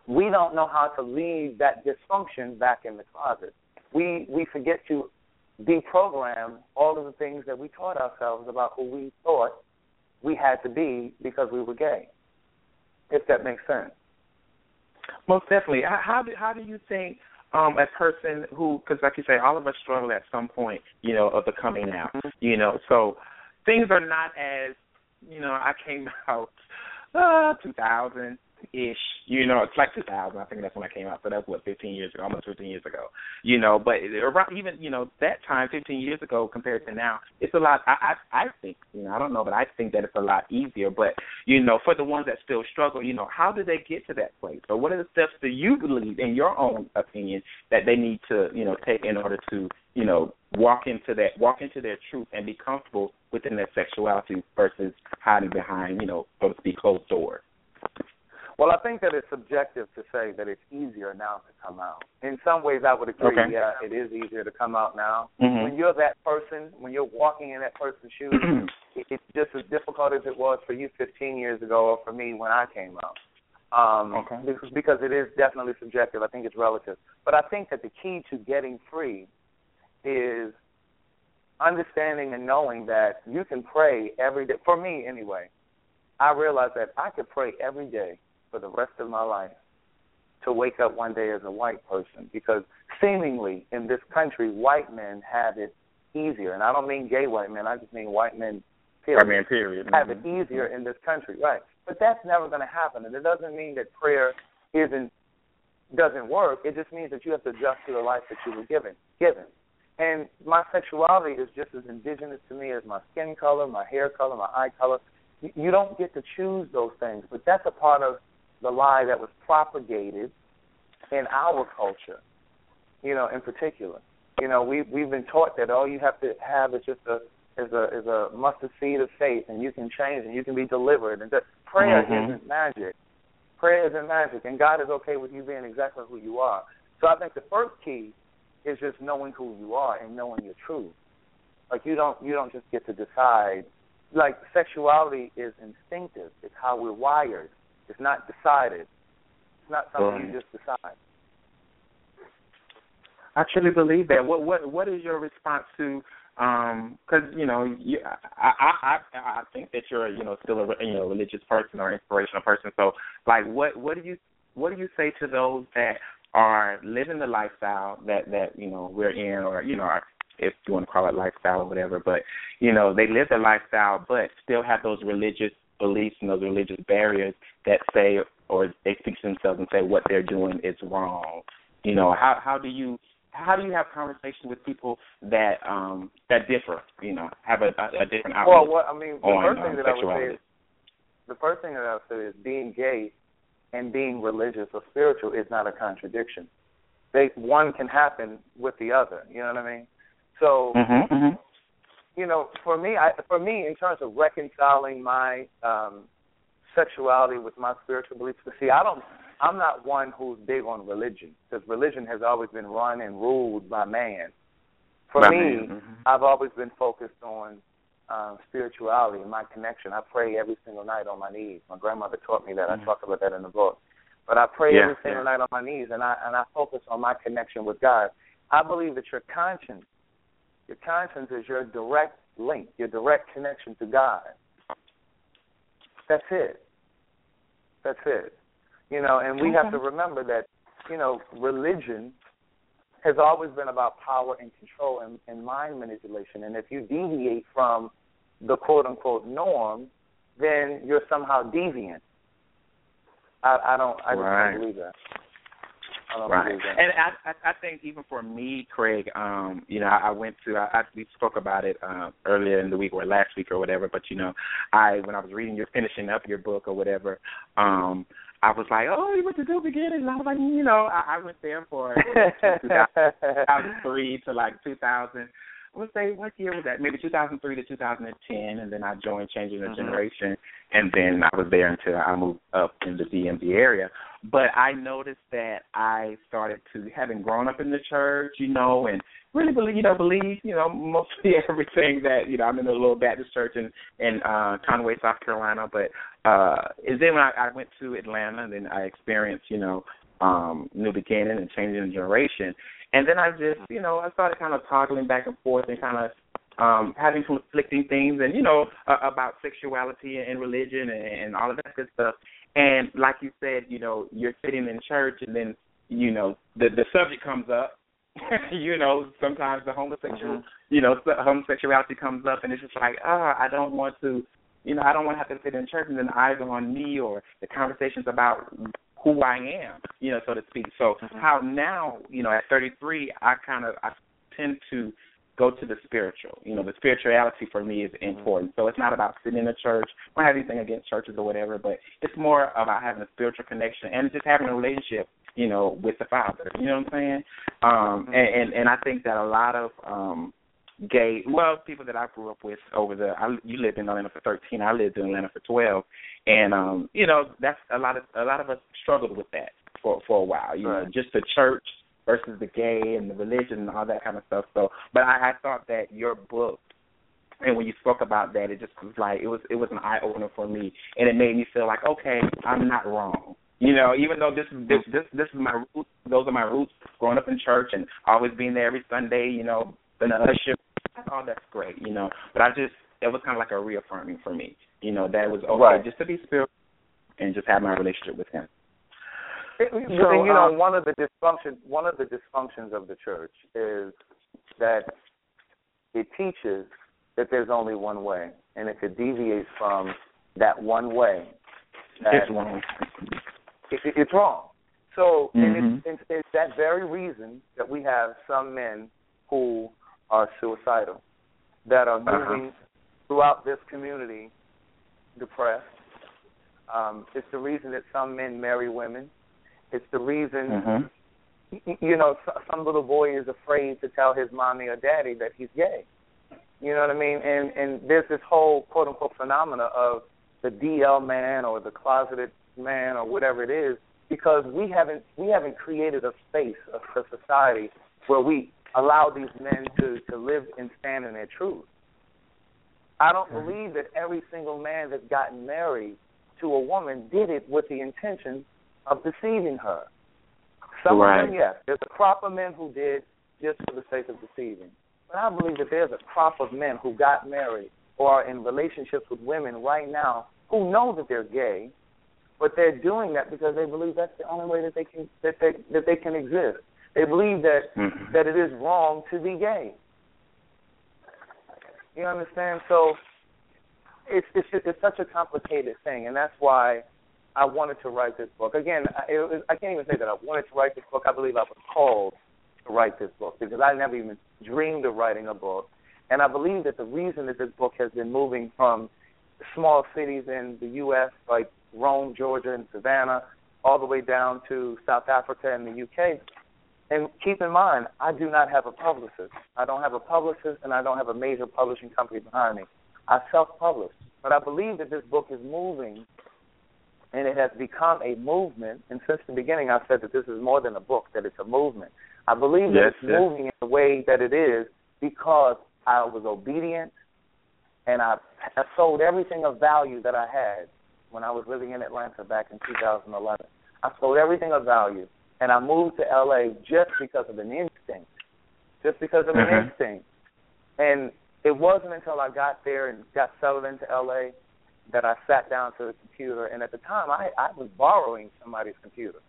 we don't know how to leave that dysfunction back in the closet. We we forget to deprogram all of the things that we taught ourselves about who we thought we had to be because we were gay. If that makes sense. Most definitely. How do how do you think um, a person who, because like you say, all of us struggle at some point, you know, of the coming out, you know. So things are not as, you know, I came <laughs> out uh 2000, ish. You know, it's like 2000. I think that's when I came out. So that's what 15 years ago, almost 15 years ago. You know, but around even you know that time, 15 years ago compared to now, it's a lot. I I, I think you know I don't know, but I think that it's a lot easier. But you know, for the ones that still struggle, you know, how do they get to that place? Or what are the steps that you believe, in your own opinion, that they need to you know take in order to you know walk into that walk into their truth and be comfortable within their sexuality versus hiding behind you know so to speak closed doors Well, I think that it's subjective to say that it's easier now to come out. In some ways, I would agree. Okay. Yeah, it is easier to come out now. Mhm. When you're that person, when you're walking in that person's shoes, <clears throat> it's just as difficult as it was for you 15 years ago or for me when I came out. Um, Okay. because, because it is definitely subjective. I think it's relative. But I think that the key to getting free is understanding and knowing that you can pray every day. For me, anyway, I realized that I could pray every day for the rest of my life to wake up one day as a white person because seemingly in this country, white men have it easier. And I don't mean gay white men, I just mean white men, period. I mean, period. Have it Mhm. easier in this country, right? But that's never going to happen, and it doesn't mean that prayer isn't doesn't work. It just means that you have to adjust to the life that you were given. Given, and my sexuality is just as indigenous to me as my skin color, my hair color, my eye color. You- You don't get to choose those things, but that's a part of the lie that was propagated in our culture. You know, in particular, you know, we we've been taught that all you have to have is just a is a is a mustard seed of faith, and you can change and you can be delivered. And that prayer Mhm. isn't magic. Prayer isn't magic, and God is okay with you being exactly who you are. So I think the first key is just knowing who you are and knowing your truth. Like you don't you don't just get to decide. Like sexuality is instinctive. It's how we're wired. It's not decided. It's not something you just decide. I truly believe that. What what what is your response to? Um, because you know, you, I, I I I think that you're you know still a you know religious person or inspirational person. So like, what what do you what do you say to those that are living the lifestyle that that you know we're in, or you know, if you want to call it lifestyle or whatever, but you know they live the lifestyle, but still have those religious beliefs and those religious barriers that say or they fix themselves and say what they're doing is wrong. You know, how how do you how do you have conversation with people that um that differ? You know, have a, a, a different outlook. Well, what I mean, the on, first thing um, that I would sexuality. say is the first thing that I would say is being gay and being religious or spiritual is not a contradiction. They one can happen with the other. You know what I mean? So Mhm, mhm. You know, for me, I for me, in terms of reconciling my um sexuality with my spiritual beliefs, but see, I don't. I'm not one who's big on religion because religion has always been run and ruled by man. For By me, man, mhm. I've always been focused on um, spirituality and my connection. I pray every single night on my knees. My grandmother taught me that. I talk about that in the book. But I pray Yeah, every single yeah. night on my knees, and I and I focus on my connection with God. I believe that your conscience, your conscience is your direct link, your direct connection to God. That's it. That's it. You know, and we have to remember that, you know, religion has always been about power and control and, and mind manipulation. And if you deviate from the quote unquote norm, then you're somehow deviant. I, I don't I just don't believe that. I don't Right, believe that. and I, I I think even for me, Craig, um, you know, I, I went to I, I we spoke about it uh, earlier in the week or last week or whatever. But you know, I when I was reading your finishing up your book or whatever, um, I was like, oh, you went to New Beginning, and I was like, you know, I, I went there for <laughs> 2003 to like 2000. I would say what year was that? Maybe 2003 to 2010, and then I joined Changing the Mhm. Generation, and then I was there until I moved up in the DMV area. But I noticed that I started to, having grown up in the church, you know, and really believe, you know, believe, you know, mostly <laughs> everything that, you know, I'm in a little Baptist church in in uh, Conway, South Carolina. But uh, and then when I, I went to Atlanta, and then I experienced, you know, um, New Beginning and Changing Generation. And then I just, you know, I started kind of toggling back and forth and kind of um having conflicting things and you know uh, about sexuality and religion and, and all of that good stuff and like you said you know you're sitting in church and then you know the the subject comes up. <laughs> You know sometimes the homosexual you know homosexuality comes up and it's just like ah i don't want to you know i don't want to have to sit in church and then eyes are on me or the conversations about who i am you know so to speak. So how now you know at 33 i kind of i tend to go to the spiritual. You know, the spirituality for me is important. So it's not about sitting in a church. I don't have anything against churches or whatever, but it's more about having a spiritual connection and just having a relationship, you know, with the Father. You know what I'm saying? Um and, and, and I think that a lot of um gay well people that I grew up with over the I you lived in Atlanta for 13 I lived in Atlanta for 12 and um you know that's a lot of a lot of us struggled with that for for a while you right. know just the church versus the gay and the religion and all that kind of stuff so but I, I thought that your book and when you spoke about that it just was like it was it was an eye opener for me and it made me feel like okay I'm not wrong you know, even though this this this this is my roots, those are my roots. Growing up in church and always being there every Sunday, you know, been a usher oh, that's great, you know. But I just it was kind of like a reaffirming for me, you know, that it was okay right. just to be spiritual and just have my relationship with Him. It, <laughs> so, and, you know, um, one of the dysfunction one of the dysfunctions of the church is that it teaches that there's only one way, and if it deviates from that one way, that it's wrong. It, it, it's wrong. So, mm-hmm. and it's, it's, it's that very reason that we have some men who are suicidal, that are uh-huh. moving uh-huh. throughout this community depressed. Um, it's the reason that some men marry women. It's the reason, mm-hmm. you know, some little boy is afraid to tell his mommy or daddy that he's gay. You know what I mean? And and there's this whole quote unquote phenomena of the DL man or the closeted man or whatever it is because we haven't we haven't created a space a society where we allow these men to, to live and stand in their truth. I don't mm-hmm. believe that every single man that's gotten married to a woman did it with the intention of deceiving her. Some right. of them, yes. There's a crop of men who did just for the sake of deceiving. But I believe that there's a crop of men who got married or are in relationships with women right now who know that they're gay, but they're doing that because they believe that's the only way that they can that they that they can exist. They believe that mm-hmm. that it is wrong to be gay. You understand? So it's it's just, it's such a complicated thing, and that's why I wanted to write this book. Again, was, I can't even say that I wanted to write this book. I believe I was called to write this book because I never even dreamed of writing a book. And I believe that the reason that this book has been moving from small cities in the U.S. like Rome, Georgia, and Savannah, all the way down to South Africa and the UK and keep in mind, I do not have a publicist. I don't have a publicist, and I don't have a major publishing company behind me. I self-publish, but I believe that this book is moving, and it has become a movement. And since the beginning, I've said that this is more than a book; that it's a movement. I believe that yes, it's yes. moving in the way that it is because I was obedient, and I, I sold everything of value that I had when I was living in Atlanta back in 2011. I sold everything of value and I moved to LA just because of an instinct, just because of mm-hmm. an instinct. And it wasn't until I got there and got settled into LA that I sat down to the computer. And at the time, I, I was borrowing somebody's computer.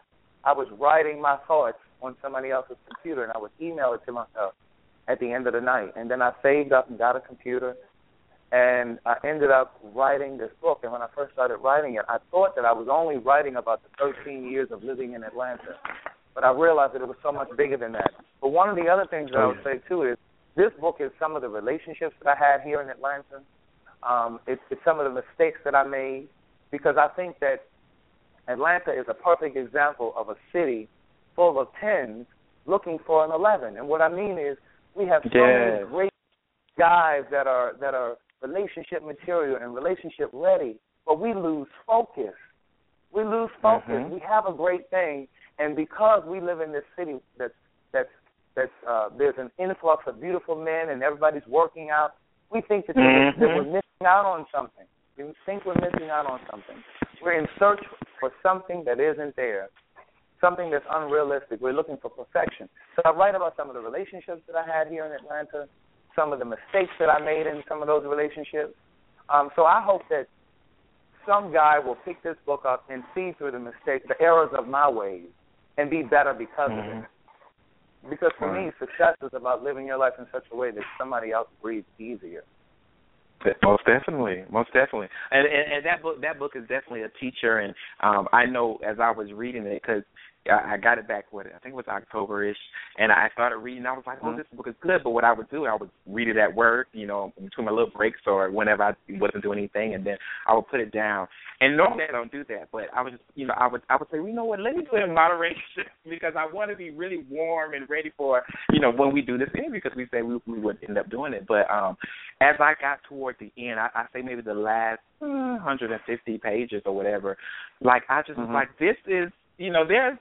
I was writing my thoughts on somebody else's computer, and I would email it to myself at the end of the night. And then I saved up and got a computer, and I ended up writing this book. And when I first started writing it, I thought that I was only writing about the 13 years of living in Atlanta, but I realized that it was so much bigger than that. But one of the other things that I oh, would say too is this book is some of the relationships that I had here in Atlanta. Um, it's, it's some of the mistakes that I made because I think that Atlanta is a perfect example of a city full of tens looking for an eleven. And what I mean is we have so yes. many great guys that are that are relationship material and relationship ready, but we lose focus. We lose focus. Mm-hmm. We have a great thing, and because we live in this city that's that's that's uh, there's an influx of beautiful men and everybody's working out, we think that, mm-hmm. that we're missing out on something. We think we're missing out on something. We're in search for something that isn't there, something that's unrealistic. We're looking for perfection. So I write about some of the relationships that I had here in Atlanta, some of the mistakes that I made in some of those relationships. Um, so I hope that some guy will pick this book up and see through the mistakes, the errors of my ways, and be better because mm-hmm. of it. Mm-hmm. Because for right. me, success is about living your life in such a way that somebody else breathes easier. Most definitely, most definitely, and, and and that book that book is definitely a teacher, and um I know as I was reading it because I, I got it back what I think it was October ish, and I started reading. I was like, oh, mm-hmm. this book is good. But what I would do, I would read it at work, you know, between my little breaks or whenever I wasn't doing anything, and then I would put it down. And normally I don't do that, but I was just, you know, I would I would say, well, you know what, let me do it in moderation <laughs> because I want to be really warm and ready for, you know, when we do this interview because we say we we would end up doing it. But um as I got toward the end, I, I say maybe the last uh, 150 pages or whatever, like I just mm-hmm. was like, this is, you know, there's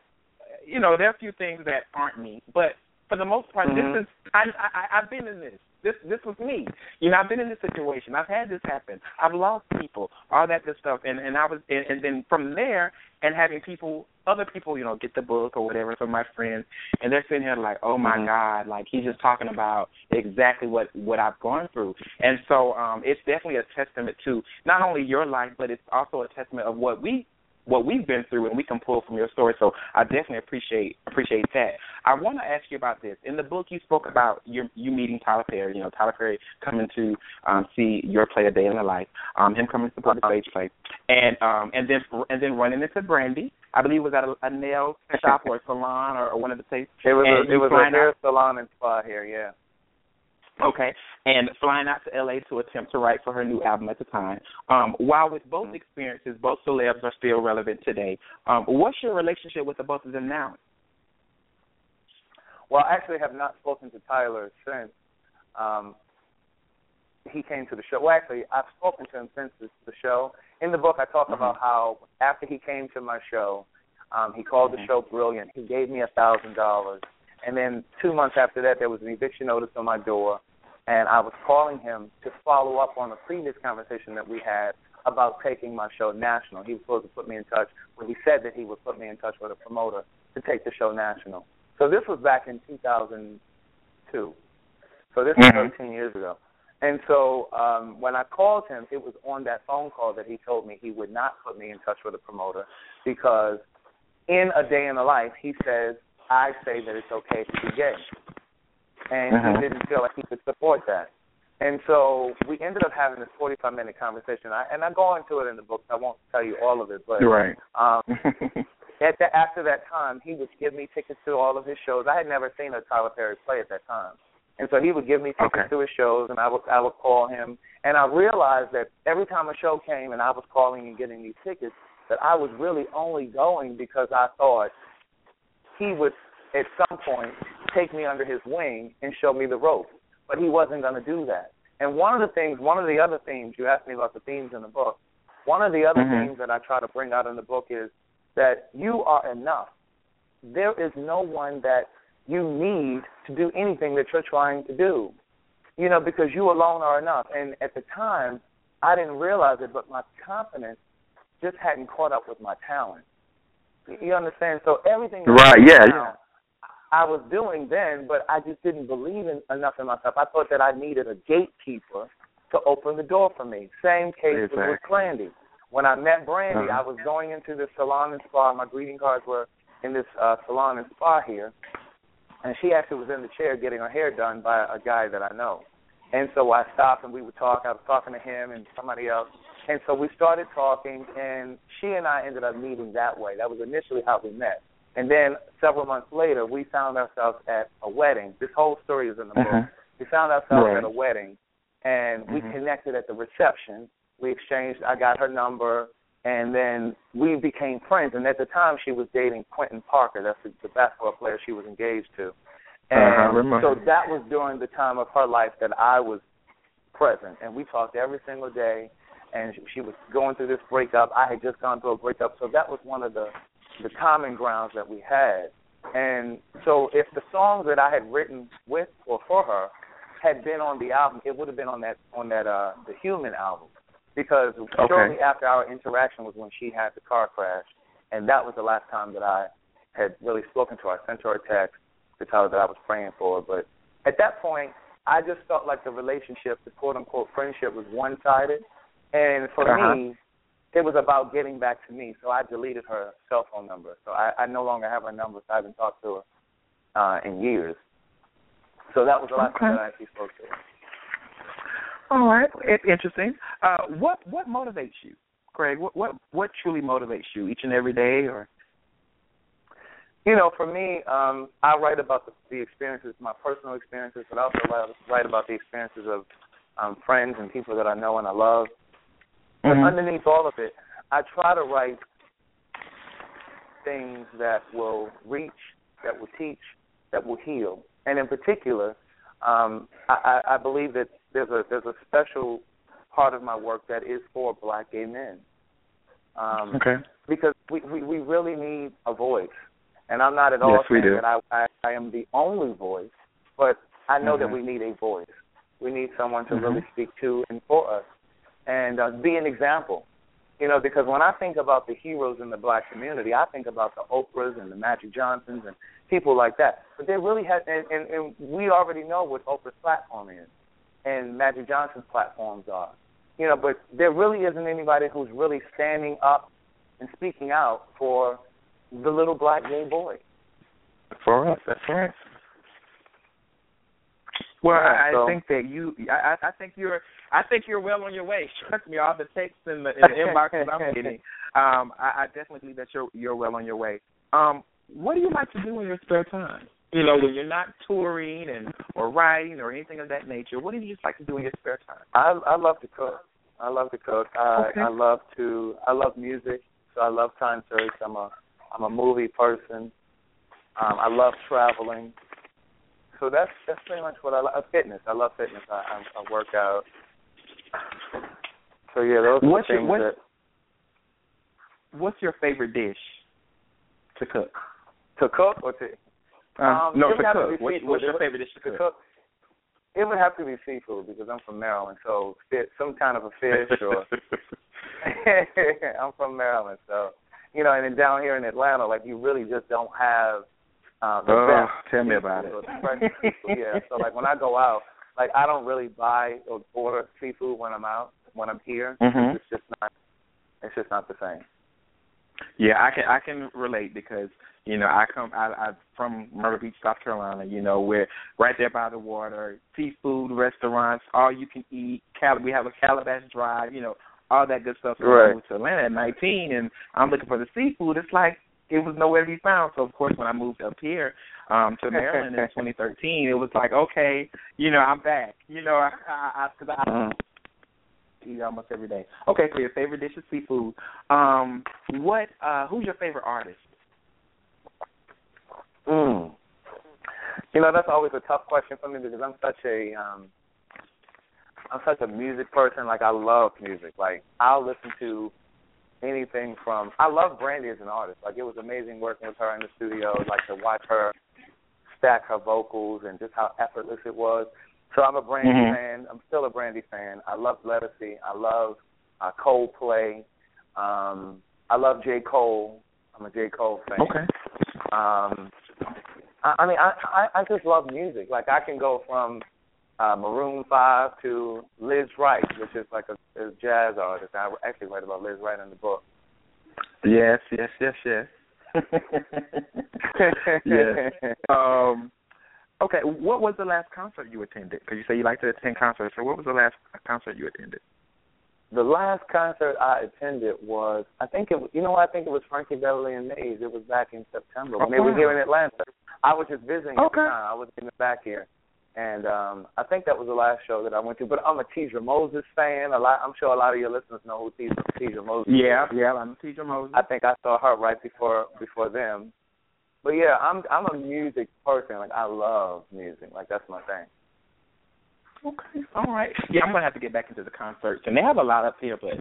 you know, there are a few things that aren't me, but for the most part, mm-hmm. this is I, I I've been in this. This this was me. You know, I've been in this situation. I've had this happen. I've lost people, all that good stuff, and and I was and, and then from there, and having people, other people, you know, get the book or whatever from my friends, and they're sitting here like, oh my mm-hmm. God, like he's just talking about exactly what what I've gone through, and so um, it's definitely a testament to not only your life, but it's also a testament of what we what we've been through and we can pull from your story. So I definitely appreciate appreciate that. I want to ask you about this. In the book, you spoke about your you meeting Tyler Perry. You know, Tyler Perry coming to um, see your play, A Day in the Life. Um, him coming to support the stage play, and um, and then and then running into Brandy. I believe it was at a, a nail shop or a salon or, or one of the places. It was and a, it was a hair salon and spa here. Yeah. Okay, and flying out to LA to attempt to write for her new album at the time. Um, while with both mm-hmm. experiences, both celebs are still relevant today. Um, what's your relationship with the both of them now? Well, I actually have not spoken to Tyler since um, he came to the show. Well, actually, I've spoken to him since the show. In the book, I talk mm-hmm. about how after he came to my show, um, he called mm-hmm. the show brilliant. He gave me a thousand dollars and then two months after that, there was an eviction notice on my door, and I was calling him to follow up on a previous conversation that we had about taking my show national. He was supposed to put me in touch. Well, he said that he would put me in touch with a promoter to take the show national. So this was back in 2002. So this mm-hmm. was 13 years ago. And so um, when I called him, it was on that phone call that he told me he would not put me in touch with a promoter because in A Day in the Life, he says I say that it's okay to be gay. And uh-huh. he didn't feel like he could support that. And so we ended up having this 45 minute conversation. I, and I go into it in the book. I won't tell you all of it, but right. um, <laughs> at the, after that time, he would give me tickets to all of his shows. I had never seen a Tyler Perry play at that time, and so he would give me tickets okay. to his shows, and I would I would call him. And I realized that every time a show came, and I was calling and getting these tickets, that I was really only going because I thought he would at some point take me under his wing and show me the ropes. But he wasn't going to do that. And one of the things, one of the other themes, you asked me about the themes in the book. One of the other mm-hmm. themes that I try to bring out in the book is that you are enough. There is no one that you need to do anything that you're trying to do. You know, because you alone are enough. And at the time, I didn't realize it, but my confidence just hadn't caught up with my talent. You understand? So everything right, yeah, yeah. I was doing then, but I just didn't believe in enough in myself. I thought that I needed a gatekeeper to open the door for me. Same case exactly. with Brandy. When I met Brandy, uh-huh. I was going into the salon and spa. My greeting cards were in this uh, salon and spa here, and she actually was in the chair getting her hair done by a guy that I know. And so I stopped and we would talk. I was talking to him and somebody else. And so we started talking, and she and I ended up meeting that way. That was initially how we met. And then several months later, we found ourselves at a wedding. This whole story is in the uh-huh. book. We found ourselves right. at a wedding, and we mm-hmm. connected at the reception. We exchanged. I got her number, and then we became friends. And at the time, she was dating Quentin Parker. That's the, the basketball player she was engaged to. Uh-huh, and uh, so that was during the time of her life that I was present, and we talked every single day. And she was going through this breakup. I had just gone through a breakup, so that was one of the the common grounds that we had. And so if the songs that I had written with or for her had been on the album, it would have been on that on that uh the Human album. Because okay. shortly after our interaction was when she had the car crash and that was the last time that I had really spoken to her. I sent her a text to tell her that I was praying for her. But at that point I just felt like the relationship, the quote unquote friendship was one sided. And for uh-huh. me, it was about getting back to me. So I deleted her cell phone number. So I, I no longer have her number. So I haven't talked to her uh, in years. So that was the last okay. time that I actually spoke to her. All right, It's interesting. Uh, what what motivates you, Craig? What what what truly motivates you each and every day, or? you know, for me, um, I write about the, the experiences, my personal experiences, but I also write, write about the experiences of um, friends and people that I know and I love. Mm-hmm. But underneath all of it, I try to write things that will reach, that will teach, that will heal, and in particular, um, I, I believe that there's a there's a special part of my work that is for Black gay men. Um, okay. Because we, we we really need a voice, and I'm not at all yes, saying that I, I I am the only voice, but I know mm-hmm. that we need a voice. We need someone to mm-hmm. really speak to and for us, and uh, be an example. You know, because when I think about the heroes in the black community, I think about the Oprahs and the Magic Johnsons and people like that. But they really had, and, and, and we already know what Oprah's platform is, and Magic Johnson's platforms are. You know, but there really isn't anybody who's really standing up and speaking out for the little black gay boy. For us, that's right. Well, yeah, I, so. I think that you, I, I think you're, I think you're well on your way. <laughs> Trust me, all the texts in the, in the inboxes I'm <laughs> getting, um, I, I definitely believe that you're you're well on your way. Um, what do you like to do in your spare time? You know, when you're not touring and or writing or anything of that nature, what do you just like to do in your spare time? I I love to cook. I love to cook. I okay. I love to I love music. So I love concerts. I'm a I'm a movie person. Um, I love traveling. So that's that's pretty much what I love. Uh, fitness. I love fitness. I, I, I work out. So yeah, those are what's the things your, what's, that. What's your favorite dish to cook? To cook or to uh, um, no, to cook. To what, what's your favorite dish to to cook? It would have to be seafood because I'm from Maryland. So some kind of a fish or <laughs> I'm from Maryland, so you know, and then down here in Atlanta, like you really just don't have uh, the oh, best. tell me about it. or the fresh seafood. Yeah, so like when I go out, like I don't really buy or order seafood when I'm out. When I'm here, Mhm. it's just not. It's just not the same. Yeah, I can I can relate because you know I come I I'm from Myrtle Beach, South Carolina. You know we're right there by the water, seafood restaurants, all you can eat. Cal- we have a Calabash Drive. You know all that good stuff. So when I Right. moved to Atlanta at 19, and I'm looking for the seafood. It's like it was nowhere to be found. So of course when I moved up here um to Maryland in 2013, it was like okay, you know I'm back. You know I I, I, cause I Mm. eat almost every day. Okay, so your favorite dish is seafood. Um, what? Uh, who's your favorite artist? Mm. You know, that's always a tough question for me because I'm such a um I'm such a music person. Like I love music. Like I'll listen to anything from I love Brandy as an artist. Like it was amazing working with her in the studio, like to watch her stack her vocals and just how effortless it was. So I'm a Brandy Mhm. fan. I'm still a Brandy fan. I love Ledisi. I love uh, Coldplay. Um, I love J. Cole. I'm a J. Cole fan. Okay. Um, I, I mean, I, I I just love music. Like I can go from uh, Maroon Five to Lizz Wright, which is like a, a jazz artist. I actually write about Lizz Wright in the book. Yes, yes, yes, yes. Yes. Um, okay, what was the last concert you attended? Because you say you like to attend concerts. So what was the last concert you attended? The last concert I attended was, I think it, was, you know, what? I think it was Frankie Beverly and Maze. It was back in September when Oh, they were here in Atlanta. I was just visiting at Okay. the time. I was in the back here, and um I think that was the last show that I went to. But I'm a Teedra Moses fan. A lot, I'm sure a lot of your listeners know who Teedra Moses. Yeah, is. yeah, I'm Teedra Moses. I think I saw her right before before them. But yeah, I'm I'm a music person. Like I love music. Like that's my thing. Okay, all right. Yeah, I'm gonna have to get back into the concerts, and they have a lot up here, but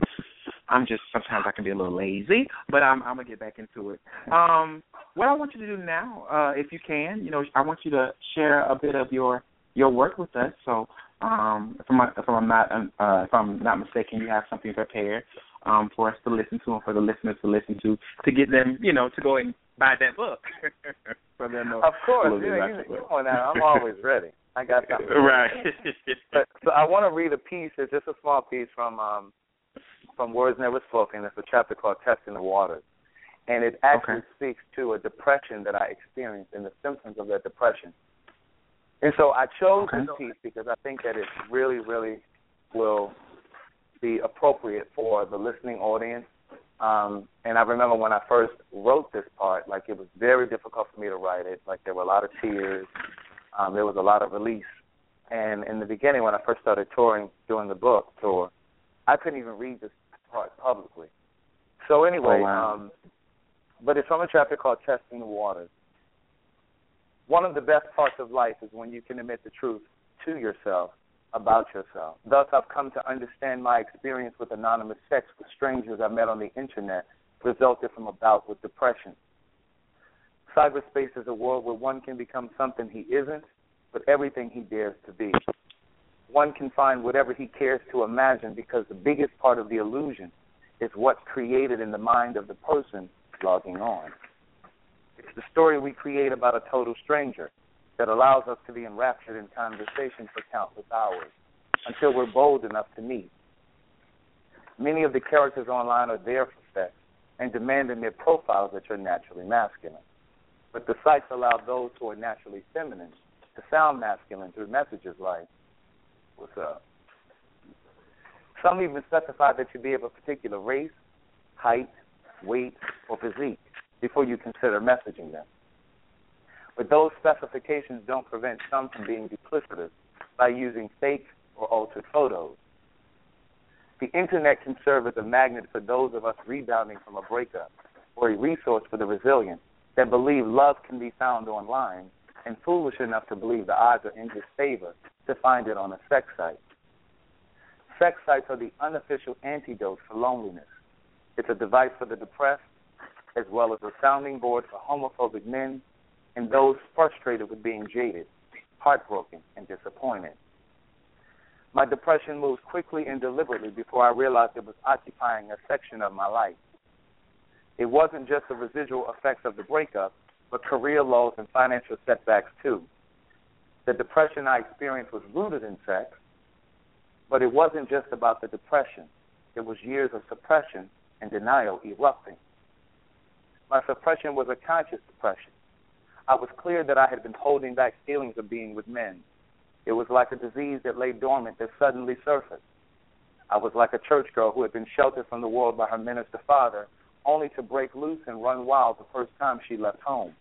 I'm just sometimes I can be a little lazy, but I'm I'm gonna get back into it. Um, what I want you to do now, uh, if you can, you know, I want you to share a bit of your your work with us. So, um, if I'm if I'm not uh, if I'm not mistaken, you have something prepared um, for us to listen to and for the listeners to listen to to get them, you know, to go and buy that book. <laughs> them Of course, little bit yeah, you, you know that. I'm always ready. I got something. <laughs> right. <laughs> But so I want to read a piece. It's just a small piece from um from Words Never Spoken. It's a chapter called Testing the Waters, and it actually Okay. speaks to a depression that I experienced and the symptoms of that depression. And so I chose Okay. this piece because I think that it really, really will be appropriate for the listening audience. Um, and I remember when I first wrote this part, like it was very difficult for me to write it. Like there were a lot of tears. Um, there was a lot of release. And in the beginning, when I first started touring, doing the book tour, I couldn't even read this part publicly. So anyway, oh, wow. um, but it's from a chapter called Testing the Waters. One of the best parts of life is when you can admit the truth to yourself about yourself. Thus, I've come to understand my experience with anonymous sex with strangers I met on the internet resulted from a bout with depression. Cyberspace is a world where one can become something he isn't, but everything he dares to be. One can find whatever he cares to imagine because the biggest part of the illusion is what's created in the mind of the person logging on. It's the story we create about a total stranger that allows us to be enraptured in conversation for countless hours until we're bold enough to meet. Many of the characters online are there for sex and demand in their profiles that you're naturally masculine. But the sites allow those who are naturally feminine to sound masculine through messages like, What's up? Some even specify that you be of a particular race, height, weight, or physique before you consider messaging them. But those specifications don't prevent some from being duplicitous by using fake or altered photos. The internet can serve as a magnet for those of us rebounding from a breakup or a resource for the resilient that believe love can be found online and foolish enough to believe the odds are in his favor to find it on a sex site. Sex sites are the unofficial antidote for loneliness. It's a device for the depressed, as well as a sounding board for homophobic men and those frustrated with being jaded, heartbroken, and disappointed. My depression moved quickly and deliberately before I realized it was occupying a section of my life. It wasn't just the residual effects of the breakup, but career lows and financial setbacks too. The depression I experienced was rooted in sex, but it wasn't just about the depression. It was years of suppression and denial erupting. My suppression was a conscious suppression. I was clear that I had been holding back feelings of being with men. It was like a disease that lay dormant that suddenly surfaced. I was like a church girl who had been sheltered from the world by her minister father, only to break loose and run wild the first time she left home.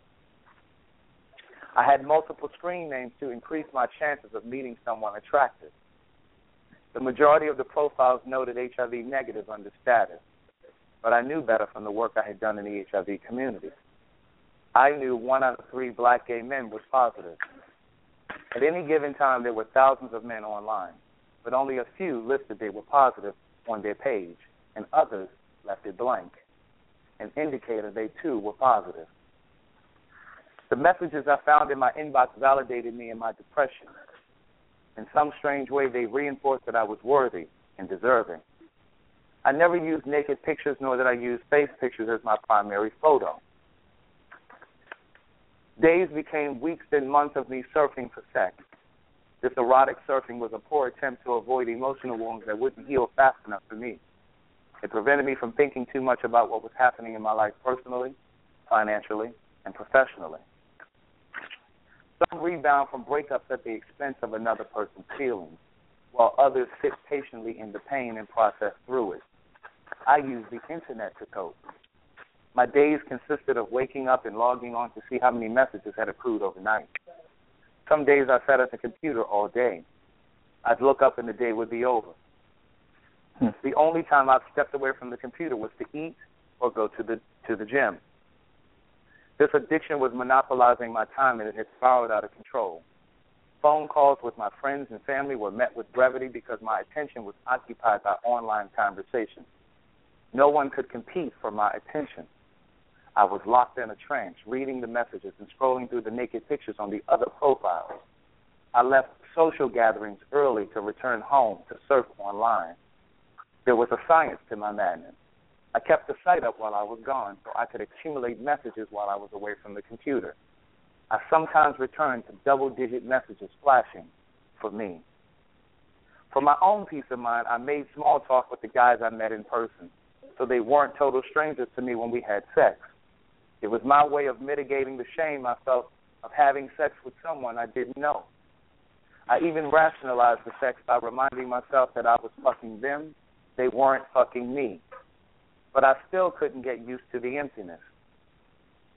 I had multiple screen names to increase my chances of meeting someone attractive. The majority of the profiles noted HIV negative under status, but I knew better from the work I had done in the HIV community. I knew one out of three black gay men was positive. At any given time, there were thousands of men online, but only a few listed they were positive on their page, and others left it blank, an indicator they too were positive. The messages I found in my inbox validated me in my depression. In some strange way, they reinforced that I was worthy and deserving. I never used naked pictures, nor did I use face pictures as my primary photo. Days became weeks and months of me surfing for sex. This erotic surfing was a poor attempt to avoid emotional wounds that wouldn't heal fast enough for me. It prevented me from thinking too much about what was happening in my life personally, financially, and professionally. Some rebound from breakups at the expense of another person's feelings, while others sit patiently in the pain and process through it. I used the internet to cope. My days consisted of waking up and logging on to see how many messages had accrued overnight. Some days I sat at the computer all day. I'd look up and the day would be over. Hmm. The only time I've stepped away from the computer was to eat or go to the to the gym. This addiction was monopolizing my time and it had spiraled out of control. Phone calls with my friends and family were met with brevity because my attention was occupied by online conversations. No one could compete for my attention. I was locked in a trance, reading the messages and scrolling through the naked pictures on the other profiles. I left social gatherings early to return home to surf online. There was a science to my madness. I kept the site up while I was gone so I could accumulate messages while I was away from the computer. I sometimes returned to double digit messages flashing for me. For my own peace of mind, I made small talk with the guys I met in person so they weren't total strangers to me when we had sex. It was my way of mitigating the shame I felt of having sex with someone I didn't know. I even rationalized the sex by reminding myself that I was fucking them, they weren't fucking me. but I still couldn't get used to the emptiness.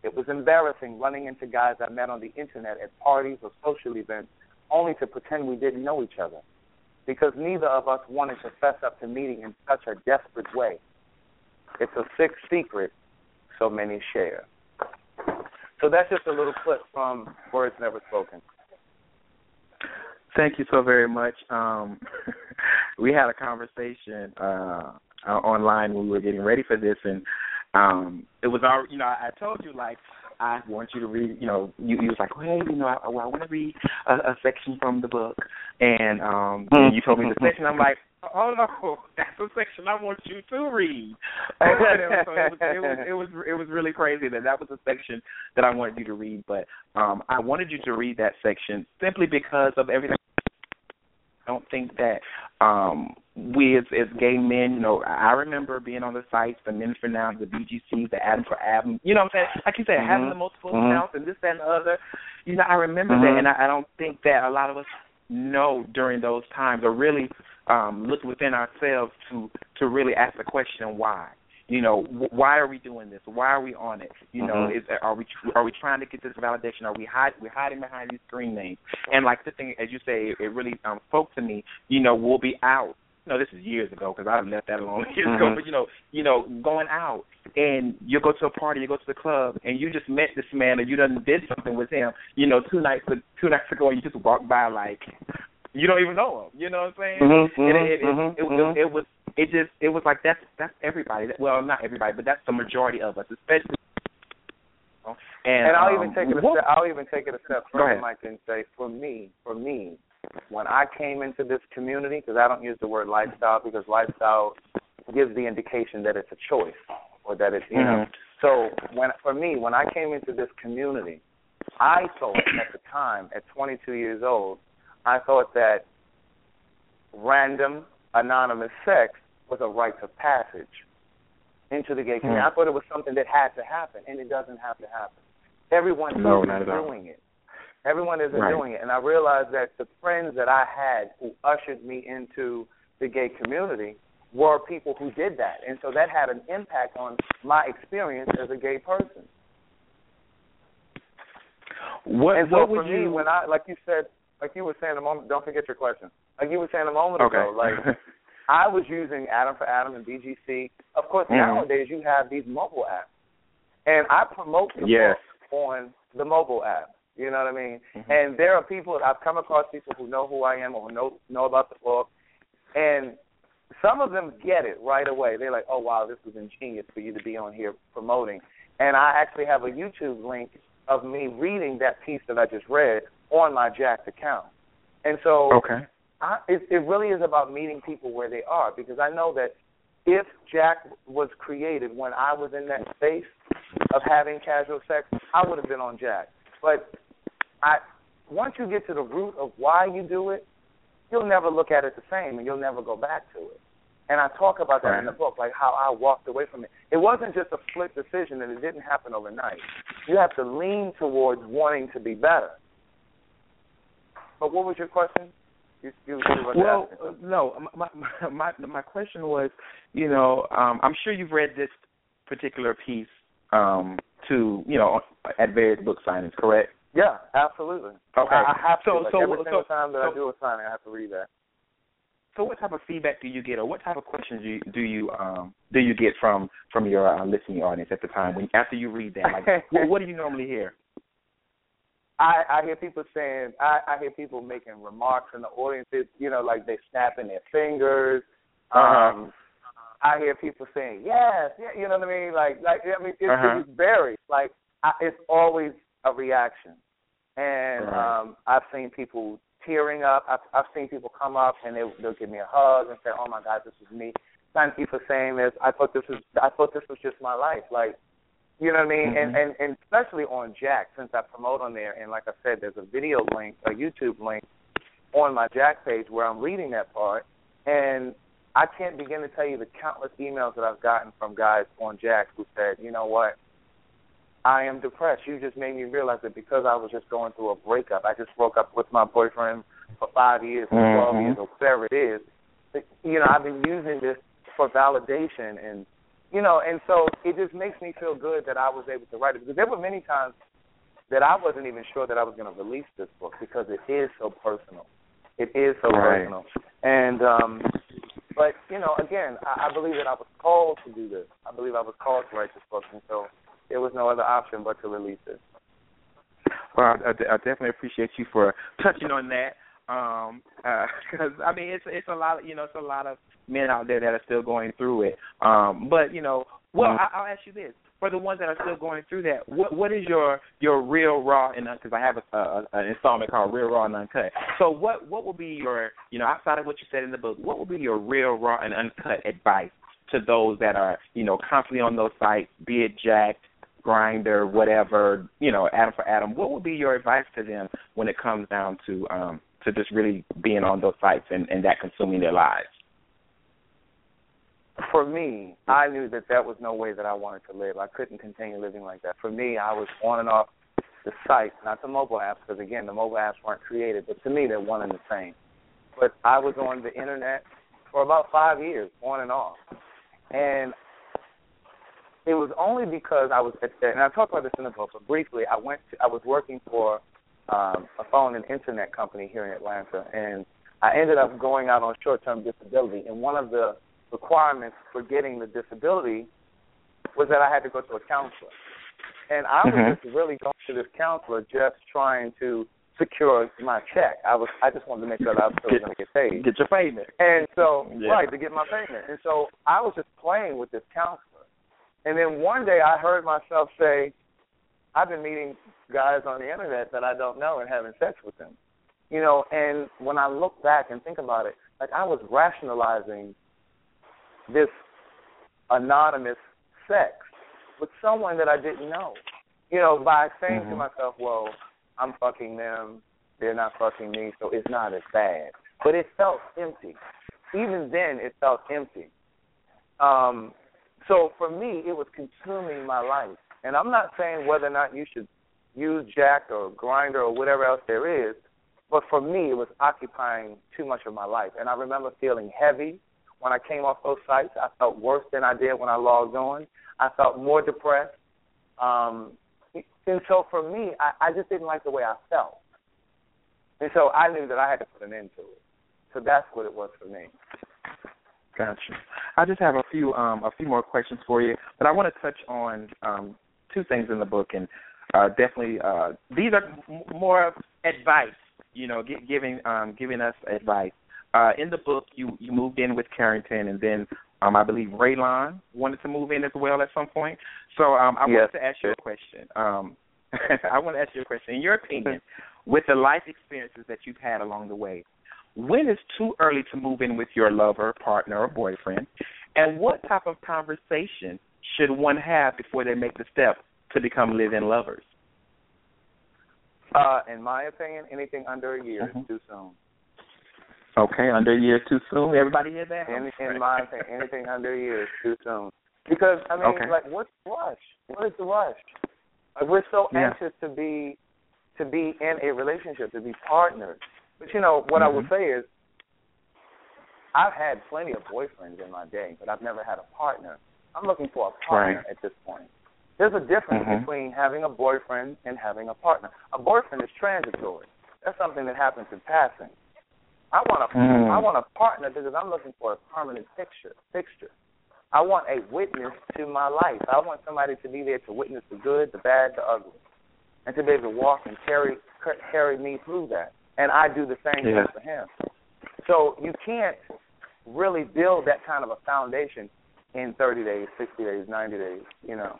It was embarrassing running into guys I met on the internet at parties or social events only to pretend we didn't know each other because neither of us wanted to fess up to meeting in such a desperate way. It's a sick secret so many share. So that's just a little clip from Words Never Spoken. Thank you so very much. Um, <laughs> we had a conversation uh, online when we were getting ready for this, and um, it was our, you know, I told you like I want you to read, you know, you, you was like, well, hey, you know, I, I want to read a, a section from the book, and um, and you told me the section. I'm like, oh <laughs> no, that's a section I want you to read. so it was, it was it was it was really crazy that that was a section that I wanted you to read, but um, I wanted you to read that section simply because of everything I don't think that um we as as gay men, you know, I remember being on the sites, the Men for Now, the BGC, the Adam for Adam, you know what I'm saying? Like you said, mm-hmm. having the multiple mm-hmm. accounts and this, that and the other. You know, I remember mm-hmm. that and I, I don't think that a lot of us know during those times or really um look within ourselves to to really ask the question why? You know why are we doing this? Why are we on it? You know mm-hmm. is are we are we trying to get this validation? Are we hide we're hiding behind these screen names? And like the thing as you say it really um spoke to me you know we'll be out no, this is years ago because I've left that alone <laughs> years mm-hmm. ago. But you know, you know, going out and you go to a party, you go to the club, and you just met this man, or you done did something with him. You know, two nights two nights ago, and you just walked by like you don't even know him. You know what I'm saying? Mm-hmm, and it, it, mm-hmm, it, it, mm-hmm. it, it was it just it was like that's that's everybody. Well, not everybody, but that's the majority of us, especially. And, and I'll um, even take it a step. I'll even take it a step further, Mike, and say, for me, for me, when I came into this community, because I don't use the word lifestyle, because lifestyle gives the indication that it's a choice or that it's you mm-hmm. know. So when for me, when I came into this community, I thought at the time, at 22 years old, I thought that random anonymous sex was a rite of passage into the gay community. Mm. I thought it was something that had to happen, and it doesn't have to happen. Everyone no, isn't doing it. Everyone isn't right. doing it, and I realized that the friends that I had who ushered me into the gay community were people who did that, and so that had an impact on my experience as a gay person. What, and so what for me, you... when I like you said, like you were saying a moment, don't forget your question. Like you were saying a moment okay. ago, like <laughs> I was using Adam for Adam and BGC. Of course, mm-hmm. nowadays you have these mobile apps, and I promote the yes. book on the mobile app. You know what I mean? Mm-hmm. And there are people I've come across people who know who I am or know know about the book, and some of them get it right away. They're like, "Oh wow, this was ingenious for you to be on here promoting." And I actually have a YouTube link of me reading that piece that I just read on my Jack'd account. And so okay. I, it, it really is about meeting people where they are because I know that if Jack was created when I was in that space of having casual sex, I would have been on Jack. But I once you get to the root of why you do it, you'll never look at it the same and you'll never go back to it. And I talk about that right. in the book, like how I walked away from it. It wasn't just a split decision and it didn't happen overnight. You have to lean towards wanting to be better. But what was your question? You, you, you well, uh, no. My, <laughs> my my question was, you know, um, I'm sure you've read this particular piece um, to, you know, at various book signings, correct? Yeah, absolutely. Okay. I, I have so, to. Like so, every single time that so, I do a signing, I have to read that. So, what type of feedback do you get, or what type of questions do you do you um do you get from from your uh, listening audience at the time when after you read that? Like, <laughs> what, what do you normally hear? I I hear people saying I I hear people making remarks in the audience. You know, like they snapping their fingers. Uh-huh. Um, I hear people saying yes, yeah, you know what I mean. Like like I mean, it, uh-huh. it varies. Like I, it's always a reaction, and right. um I've seen people tearing up. I've I've seen people come up and they they'll give me a hug and say, "Oh my God, this is me." Thank you for saying this. I thought this was I thought this was just my life. Like you know what I mean? Mm-hmm. And, and and especially on Jack, since I promote on there, and like I said, there's a video link, a YouTube link on my Jack page where I'm reading that part, and I can't begin to tell you the countless emails that I've gotten from guys on Jack who said, you know what, I am depressed. You just made me realize that because I was just going through a breakup, I just broke up with my boyfriend for five years or 12 mm-hmm. years or whatever it is. You know, I've been using this for validation and you know, and so it just makes me feel good that I was able to write it because there were many times that I wasn't even sure that I was going to release this book because it is so personal. It is so right. personal, and um, but you know, again, I, I believe that I was called to do this. I believe I was called to write this book, and so there was no other option but to release it. Well, I, I definitely appreciate you for touching on that. Um, because uh, <laughs> I mean, it's it's a lot. Of, you know, it's a lot of men out there that are still going through it. Um, but you know, well, I, I'll ask you this: for the ones that are still going through that, what what is your your real raw and because I have a, a, an installment called Real Raw and Uncut. So what what will be your you know outside of what you said in the book, what will be your real raw and uncut advice to those that are you know constantly on those sites, be it Jack, Grindr, whatever, you know, Adam for Adam. What would be your advice to them when it comes down to um to just really being on those sites and, and that consuming their lives? For me, I knew that that was no way that I wanted to live. I couldn't continue living like that. For me, I was on and off the site, not the mobile apps, because again, the mobile apps weren't created, but to me, they're one and the same. But I was on the internet for about five years, on and off, and it was only because I was at, and I talked about this in the book, but briefly, I went to, I was working for um, a phone and internet company here in Atlanta, and I ended up going out on short-term disability. And one of the requirements for getting the disability was that I had to go to a counselor. And I was Mhm. just really going to this counselor just trying to secure my check. I was I just wanted to make sure that I was still going to get paid. Get your payment. And so, Yeah. right, to get my payment. And so I was just playing with this counselor. And then one day I heard myself say, I've been meeting guys on the internet that I don't know and having sex with them. You know, and when I look back and think about it, like I was rationalizing this anonymous sex with someone that I didn't know. You know, by saying to Mhm. myself, well, I'm fucking them, they're not fucking me, so it's not as bad. But it felt empty. Even then, it felt empty. Um, so for me, it was consuming my life. And I'm not saying whether or not you should use Jack or Grindr or whatever else there is, but for me, it was occupying too much of my life. And I remember feeling heavy when I came off those sites. I felt worse than I did when I logged on. I felt more depressed. Um, and so for me, I, I just didn't like the way I felt. And so I knew that I had to put an end to it. So that's what it was for me. Gotcha. I just have a few um a few more questions for you, but I want to touch on um two things in the book, and uh, definitely uh, these are m- more of advice. You know, gi- giving um giving us advice. Uh, in the book, you you moved in with Carrington, and then um I believe Raylon wanted to move in as well at some point. So um I Yes. wanted to ask you a question. Um <laughs> I want to ask you a question. In your opinion, <laughs> with the life experiences that you've had along the way, when is too early to move in with your lover, partner, or boyfriend? And what type of conversation should one have before they make the step to become live-in lovers? Uh, in my opinion, anything under a year Mhm. is too soon. Okay, under a year too soon. Everybody hear that? In, in my opinion, anything under a year is too soon. Because I mean, Okay. like, what's the rush? What is the rush? Like, we're so Yeah. anxious to be to be in a relationship, to be partners. But you know what I would say is, I've had plenty of boyfriends in my day, but I've never had a partner. I'm looking for a partner Right. at this point. There's a difference Mhm. between having a boyfriend and having a partner. A boyfriend is transitory. That's something that happens in passing. I want a Mm. I want a partner because I'm looking for a permanent fixture. Fixture. I want a witness to my life. I want somebody to be there to witness the good, the bad, the ugly, and to be able to walk and carry carry me through that. And I do the same Yeah. thing for him. So you can't really build that kind of a foundation in 30 days, 60 days, 90 days. You know,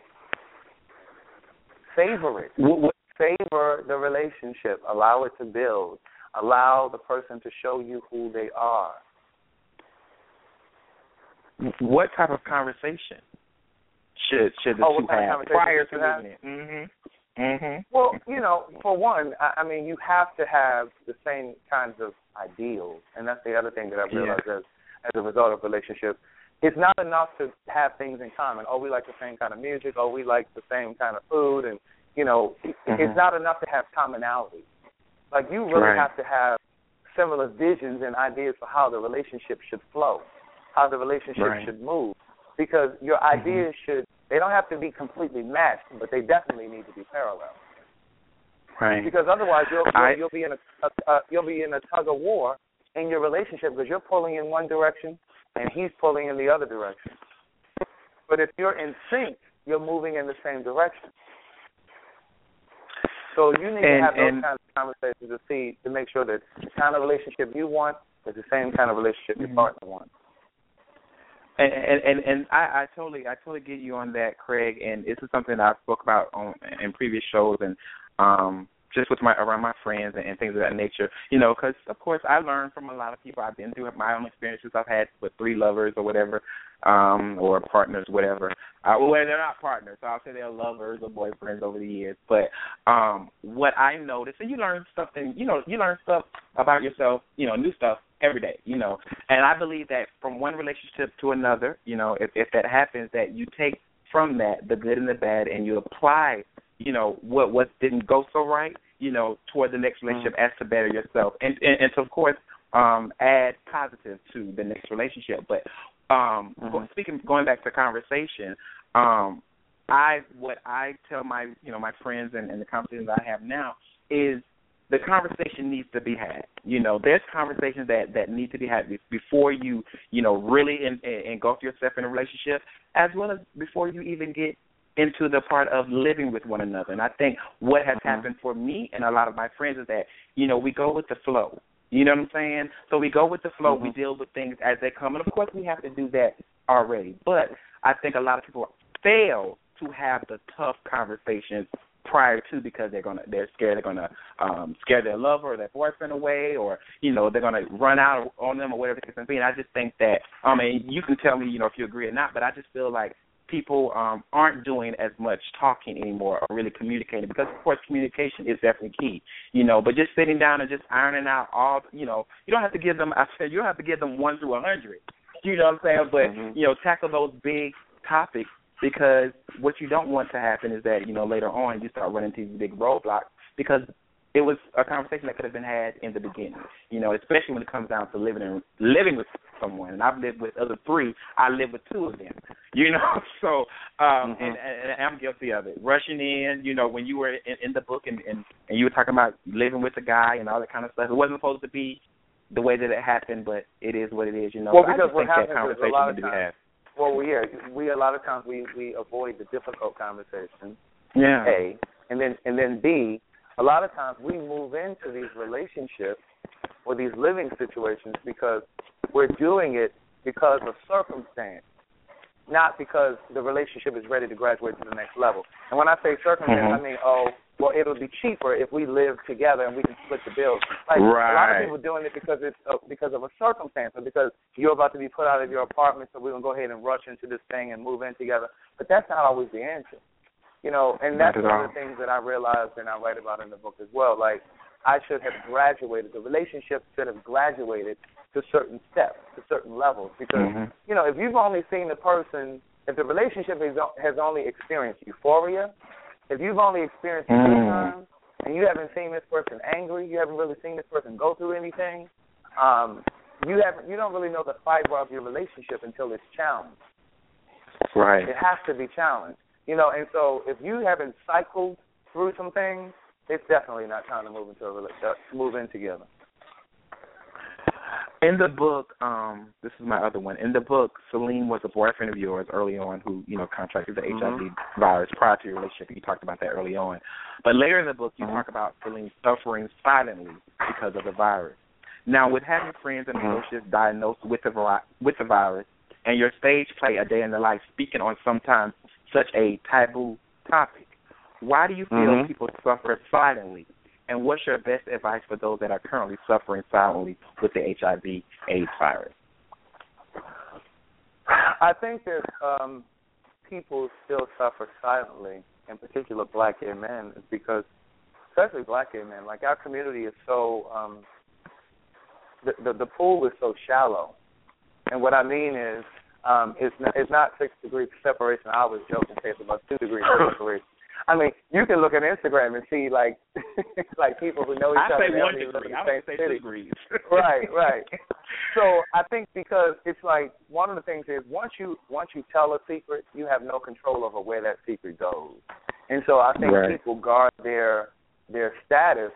savor it. What, what, Savor the relationship. Allow it to build. Allow the person to show you who they are. what type of conversation should should the Oh, two have prior to have? moving in? Mhm. Mhm. Well, you know, for one, I, I mean, you have to have the same kinds of ideals, and that's the other thing that I've Yeah. realized as as a result of relationships. It's not enough to have things in common. Oh, we like the same kind of music. Oh, we like the same kind of food, and you know, Mhm. it's not enough to have commonality. Like you really Right. have to have similar visions and ideas for how the relationship should flow, how the relationship Right. should move. because your ideas mm-hmm. should they don't have to be completely matched, but they definitely need to be parallel. Right. Because otherwise, you'll you'll, I, you'll be in a, a, you'll be in a tug of war in your relationship because you're pulling in one direction and he's pulling in the other direction. But if you're in sync, you're moving in the same direction. So you need and, to have those and, kinds of conversations to see to make sure that the kind of relationship you want is the same kind of relationship your mm-hmm. partner wants. And and and, I, I totally I totally get you on that, Craig. And this is something I spoke about on in previous shows, and um just with my around my friends and, and things of that nature. You know, because of course I learned from a lot of people. I've been through my own experiences. I've had with three lovers or whatever, um, or partners, whatever. Uh, well, they're not partners, so I'll say they're lovers or boyfriends over the years. But um, what I noticed, and you learn something. You know, you learn stuff about yourself. You know, new stuff every day. You know, and I believe that from one relationship to another, you know, if if that happens, that you take from that the good and the bad, and you apply you know what what didn't go so right you know, toward the next relationship mm-hmm. as to better yourself, and, and and to of course um, add positive to the next relationship. But um, mm-hmm. speaking, going back to conversation, um, I what I tell my you know my friends and, and the conversations I have now is the conversation needs to be had. You know, there's conversations that that need to be had before you, you know, really in, in, engulf yourself in a relationship, as well as before you even get into the part of living with one another. And I think what has mm-hmm. happened for me and a lot of my friends is that, you know, we go with the flow. You know what I'm saying? So we go with the flow, mm-hmm. we deal with things as they come. And of course we have to do that already. But I think a lot of people fail to have the tough conversations prior to because they're gonna they're scared they're gonna um scare their lover or their boyfriend away or you know they're gonna run out on them or whatever the case may be. And I just think that I mean you can tell me you know if you agree or not, but I just feel like people um, aren't doing as much talking anymore or really communicating because of course communication is definitely key you know but just sitting down and just ironing out all you know you don't have to give them i said you don't have to give them one through a hundred <laughs> you know what i'm saying but mm-hmm. you know tackle those big topics because what you don't want to happen is that you know later on you start running into these big roadblocks because it was a conversation that could have been had in the beginning. You know, especially when it comes down to living in living with someone. And I've lived with other three. I live with two of them. <laughs> You know, <laughs> so um mm-hmm. and, and I'm guilty of it. Rushing in, you know, when you were in, in the book and, and and you were talking about living with a guy and all that kind of stuff. It wasn't supposed to be the way that it happened, but it is what it is. You know, well, so because I just what think that conversation a lot of to be had. Well, we are we a lot of times we we avoid the difficult conversation. Yeah. A and then and then B a lot of times we move into these relationships or these living situations because we're doing it because of circumstance, not because the relationship is ready to graduate to the next level. And when I say circumstance, mm-hmm. I mean, oh, well, it'll be cheaper if we live together and we can split the bills. Like right. a lot of people doing it because it's uh, because of a circumstance or because you're about to be put out of your apartment, so we're gonna go ahead and rush into this thing and move in together. But that's not always the answer. You know, and that's one of the things that I realized and I write about in the book as well. Like I should have graduated. The relationship should have graduated to certain steps, to certain levels. Because mm-hmm. you know, if you've only seen the person, if the relationship is, has only experienced euphoria, if you've only experienced mm. good times, and you haven't seen this person angry, you haven't really seen this person go through anything. Um, you haven't. You don't really know the fiber of your relationship until it's challenged. Right. It has to be challenged. You know, and so if you haven't cycled through some things, it's definitely not time to move into a relationship, uh, move in together. In the book, um, this is my other one. In the book, Celine was a boyfriend of yours early on who, you know, contracted the mm-hmm. HIV virus prior to your relationship. You talked about that early on. But later in the book, you mm-hmm. talk about Celine suffering silently because of the virus. Now, with having friends and mm-hmm. associates diagnosed with the, with the virus, and your stage play, A Day in the Life, speaking on sometimes such a taboo topic. Why do you feel mm-hmm. people suffer silently? And what's your best advice for those that are currently suffering silently with the HIV AIDS virus? I think that um, people still suffer silently, in particular black gay men, is because, especially black gay men, like our community is so, um, the, the, the pool is so shallow. And what I mean is, um, it's not, it's not six degrees separation. I always joke and say it's about two degrees separation. I mean, you can look at Instagram and see like <laughs> like people who know each I other. I say one degree. I would say two degrees. <laughs> right, right. <laughs> so I think because it's like one of the things is once you once you tell a secret, you have no control over where that secret goes. And so I think right. people guard their their status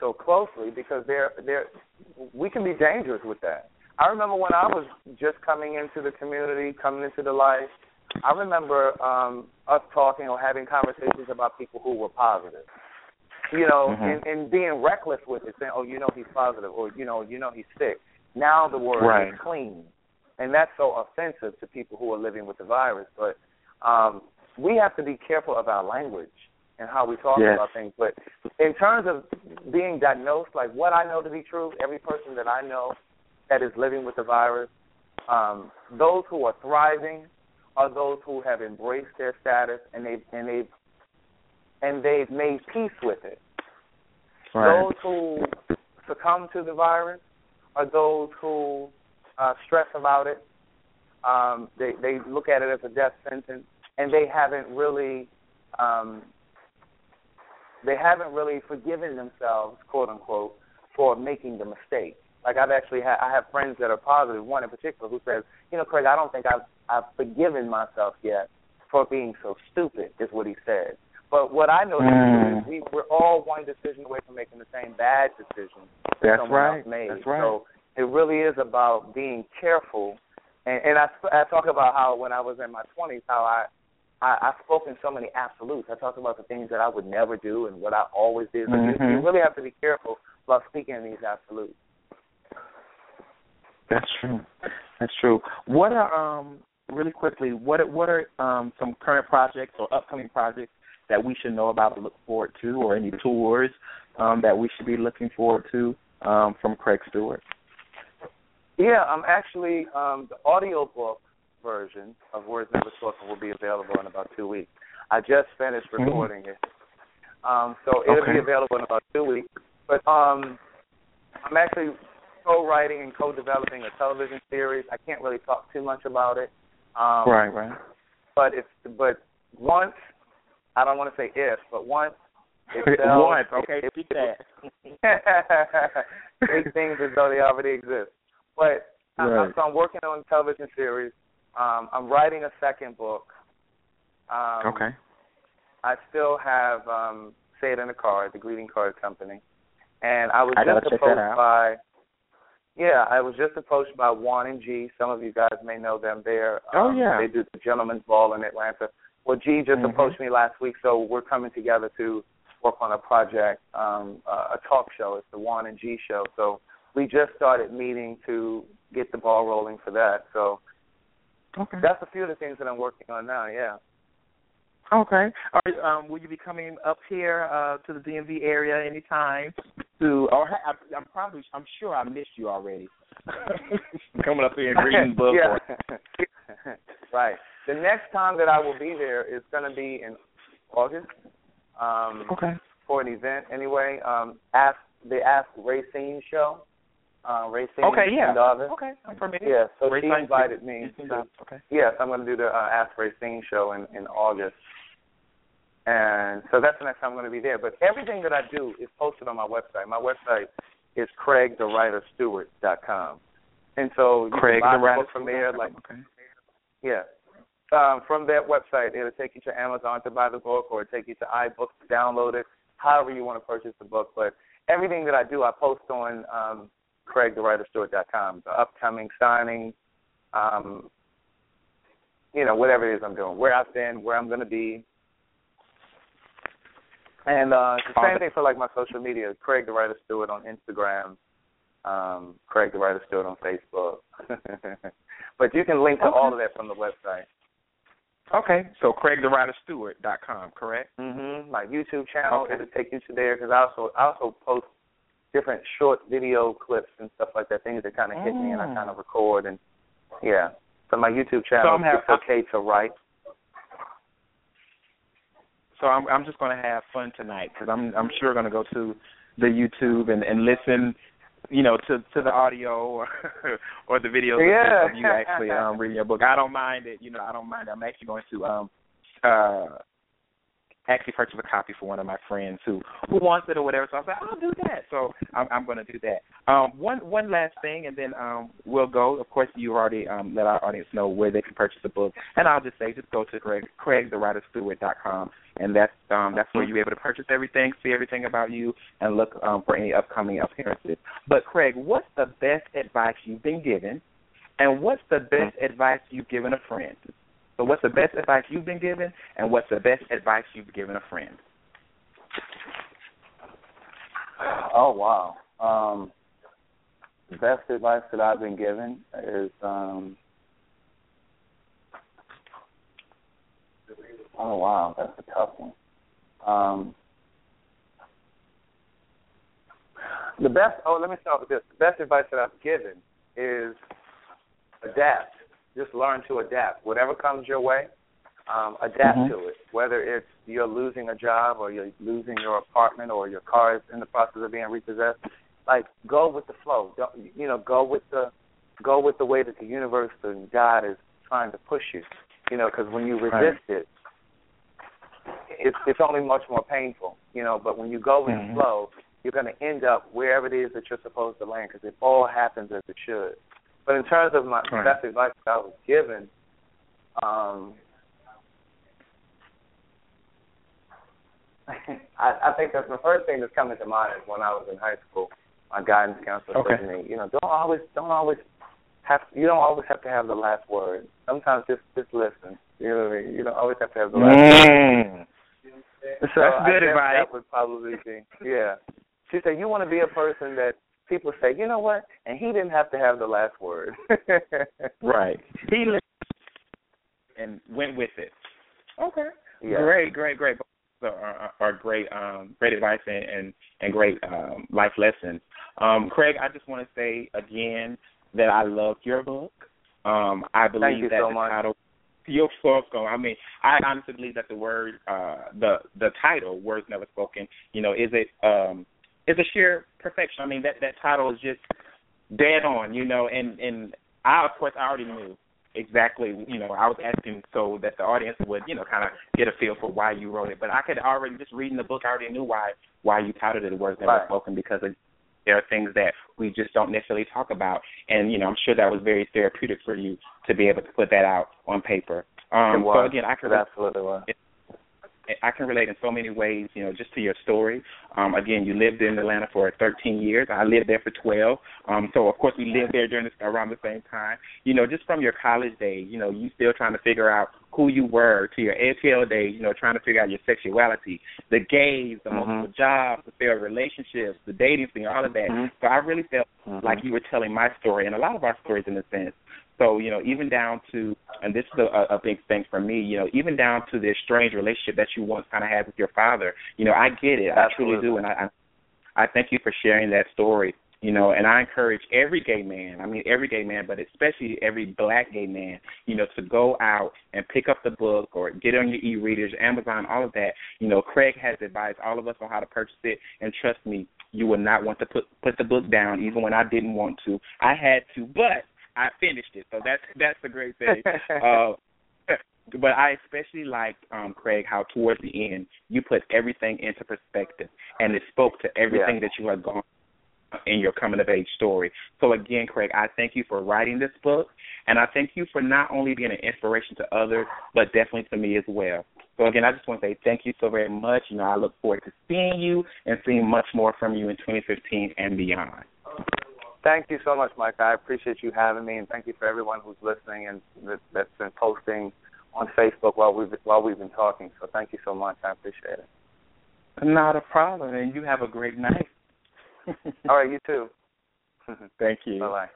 so closely because they're they're we can be dangerous with that. I remember when I was just coming into the community, coming into the life, I remember um us talking or having conversations about people who were positive. You know, Mhm. and, and being reckless with it, saying, "Oh, you know he's positive," or you know, you know he's sick. Now the word Right. is clean, and that's so offensive to people who are living with the virus. But um, we have to be careful of our language and how we talk Yes. about things. But in terms of being diagnosed, like what I know to be true, every person that I know that is living with the virus, um, those who are thriving are those who have embraced their status and they and they've and they've made peace with it. Right. Those who succumb to the virus are those who uh, stress about it. Um, they they look at it as a death sentence, and they haven't really um, they haven't really forgiven themselves, quote unquote, for making the mistake. Like I've actually had I have friends that are positive. One in particular who says, you know, Craig, I don't think I've I've forgiven myself yet for being so stupid. Is what he said. But what I know true is we, we're all one decision away from making the same bad decision that That's someone right. else made. That's right. So it really is about being careful. And, and I, I talk about how when I was in my 20s, how I, I I spoke in so many absolutes. I talked about the things that I would never do and what I always did. But you, you Mhm. really have to be careful about speaking in these absolutes. That's true. That's true. What are um really quickly? What are, what are um some current projects or upcoming projects that we should know about or look forward to, or any tours um that we should be looking forward to um from Craig Stewart? Yeah, I'm actually um, the audio book version of Words Never Spoken will be available in about two weeks. I just finished Mhm. recording it, um, so it'll Okay. be available in about two weeks. But um, I'm actually co-writing and co-developing a television series. I can't really talk too much about it. Um, right, right. But it's but once I don't want to say if, but once <laughs> it sells, Once, okay, it- speak that. <laughs> Make things as though they already exist. But Right. I'm, so I'm working on a television series. Um, I'm writing a second book. Um, okay. I still have um, Say It in a Card, the greeting card company, and I was I just approached by. Yeah, I was just approached by Juan and G. Some of you guys may know them. They're Oh, um, yeah. they do the Gentleman's Ball in Atlanta. Well, G just Mhm. approached me last week, so we're coming together to work on a project, um, uh, a talk show. It's the Juan and G show. So we just started meeting to get the ball rolling for that. So Okay. that's a few of the things that I'm working on now. Yeah. Okay. All right, um, will you be coming up here uh, to the DMV area anytime? To or ha- I, I'm probably I'm sure I missed you already. <laughs> coming up here and reading books. <laughs> yeah. right. The next time that I will be there is going to be in August. Um, okay. For an event, anyway. Um, ask the Ask Racine show. Uh, Racine Okay. Yeah. in August. Okay. I'm familiar. Yeah. So Ray she Science- invited me. Racine To, Okay. yes, I'm going to do the uh, Ask Racine show in in August. And so that's the next time I'm going to be there. But everything that I do is posted on my website. My website is craigthewriterstewart.com. And so you Craig can buy the book from there. Like, Okay. yeah. Um, from that website, it'll take you to Amazon to buy the book or take you to iBooks to download it, however you want to purchase the book. But everything that I do, I post on um, craigthewriterstewart.com. The upcoming signings, um, you know, whatever it is I'm doing, where I've been, where I'm going to be. And uh, the same thing for like my social media. Craig the Writer Stewart on Instagram. Um, Craig the Writer Stewart on Facebook. <laughs> but you can link to Okay. all of that from the website. Okay. So craigthewriterstewart.com, correct? Mhm. My YouTube channel Okay. it'll take you to there because I also I also post different short video clips and stuff like that. Things that kind of hit me and I Mm. kind of record and yeah. So my YouTube channel have- it's okay to write. So I'm I'm just going to have fun tonight because I'm I'm sure going to go to the YouTube and and listen, you know, to to the audio or <laughs> or the videos of- Yeah. of you actually um reading your book. I don't mind it. You know, I don't mind. I'm actually going to um uh actually purchase a copy for one of my friends who who wants it or whatever. So I was like, I'll do that. So I'm, I'm going to do that. Um, one one last thing, and then um, we'll go. Of course, you already um, let our audience know where they can purchase the book, and I'll just say, just go to Craig, CraigTheWriterStewart.com, and that's um, that's where you'll be able to purchase everything, see everything about you, and look um, for any upcoming appearances. But Craig, what's the best advice you've been given, and what's the best advice you've given a friend? So, what's the best advice you've been given, and what's the best advice you've given a friend? Oh wow. Um, the best advice that I've been given is um, oh wow, that's a tough one. Um, the best. Oh, let me start with this. The best advice that I've given is adapt just learn to adapt. Whatever comes your way, um, adapt Mm-hmm. to it. Whether it's you're losing a job or you're losing your apartment or your car is in the process of being repossessed, like go with the flow. Don't you know? Go with the go with the way that the universe and God is trying to push you. You know, because when you resist it, it's it's only much more painful. You know, but when you go with Mhm. the flow, you're going to end up wherever it is that you're supposed to land because it all happens as it should. But in terms of my Right. best advice that I was given, um, <laughs> I, I think that's the first thing that's coming to mind is when I was in high school. My guidance counselor Okay. said to me, you know, don't always, don't always have, you don't always have to have the last word. Sometimes just, just listen. You know what I mean? You don't always have to have the last word. Mm. So That's good advice. That would probably be, yeah. She said, you want to be a person that people say, you know what? And he didn't have to have the last word. <laughs> Right. He listened and went with it. Okay. Yeah. Great, great, great. Both Are, are, are great, um, great advice and and, and great um, life lessons. Um, Craig, I just want to say again that I loved your book. Um, I believe you that so the much. title. Your source go. I mean, I honestly believe that the word, uh, the the title, "Words Never Spoken," you know, is it um, is a sheer perfection. I mean, that that title is just dead on, you know, and and I of course I already knew exactly, you know, I was asking so that the audience would, you know, kind of get a feel for why you wrote it. But I could already just reading the book, I already knew why why you titled it the "Words Never Right. Spoken" because of, there are things that we just don't necessarily talk about, and you know, I'm sure that was very therapeutic for you to be able to put that out on paper. Um, it was. So again, I can It absolutely was. I can relate in so many ways, you know, just to your story. Um, again, you lived in Atlanta for 13 years. I lived there for 12. Um, so of course we lived there during this around the same time. You know, just from your college days, you know, you still trying to figure out who you were to your ATL days, you know, trying to figure out your sexuality, the gays, the Mhm. multiple jobs, the failed relationships, the dating thing, all of that. Mhm. So I really felt Mhm. like you were telling my story and a lot of our stories in a sense. So, you know, even down to, and this is a, a big thing for me, you know, even down to the strange relationship that you once kind of had with your father, you know, I get it. I truly do. And I, I, I thank you for sharing that story, you know, and I encourage every gay man, I mean, every gay man, but especially every black gay man, you know, to go out and pick up the book or get on your e-readers, Amazon, all of that. You know, Craig has advised all of us on how to purchase it, and trust me, you will not want to put put the book down, even when I didn't want to. I had to, but I finished it, so that's that's a great thing. <laughs> uh, but I especially like um, Craig how towards the end you put everything into perspective, and it spoke to everything Yeah. that you had gone in your coming of age story. So again, Craig, I thank you for writing this book, and I thank you for not only being an inspiration to others, but definitely to me as well. So again, I just want to say thank you so very much. You know, I look forward to seeing you and seeing much more from you in 2015 and beyond. Thank you so much, Mike. I appreciate you having me, and thank you for everyone who's listening and that, that's been posting on Facebook while we've while we've been talking. So thank you so much. I appreciate it. Not a problem, and you have a great night. <laughs> All right, you too. <laughs> <laughs> Thank you. Bye bye.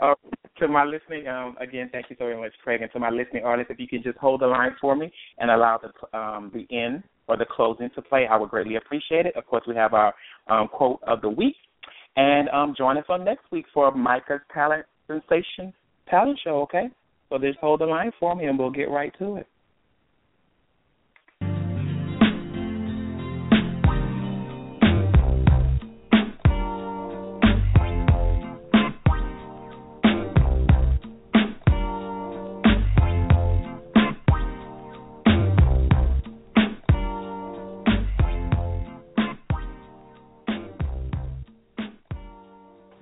Uh, to my listening, um, again, thank you so very much, Craig. And to my listening audience, if you could just hold the line for me and allow the um, the end or the closing to play, I would greatly appreciate it. Of course, we have our um, quote of the week, and um, join us on next week for Micah's Talent Sensation Talent Show. Okay, so just hold the line for me, and we'll get right to it.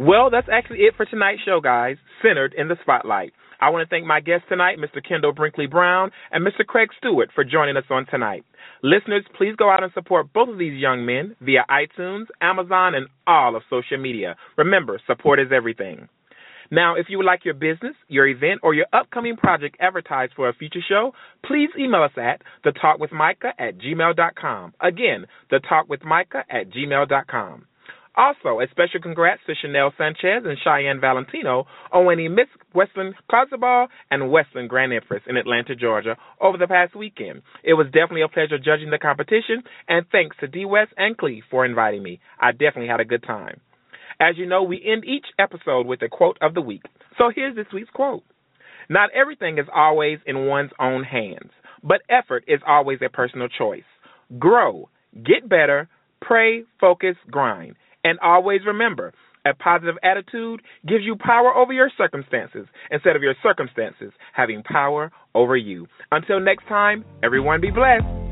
Well, that's actually it for tonight's show, guys. Centered in the Spotlight. I want to thank my guests tonight, Mr. Kendoll Brinkley Brown and Mr. Craig Stewart, for joining us on tonight. Listeners, please go out and support both of these young men via iTunes, Amazon, and all of social media. Remember, support is everything. Now, if you would like your business, your event, or your upcoming project advertised for a future show, please email us at thetalkwithmicah at gmail.com. Again, thetalkwithmicah at gmail.com. Also, a special congrats to Chanel Sanchez and Cheyenne Valentino on winning Miss Western Closet and Western Grand Empress in Atlanta, Georgia over the past weekend. It was definitely a pleasure judging the competition, and thanks to D West and Cleve for inviting me. I definitely had a good time. As you know, we end each episode with a quote of the week. So here's this week's quote Not everything is always in one's own hands, but effort is always a personal choice. Grow, get better, pray, focus, grind. And always remember, a positive attitude gives you power over your circumstances instead of your circumstances having power over you. Until next time, everyone be blessed.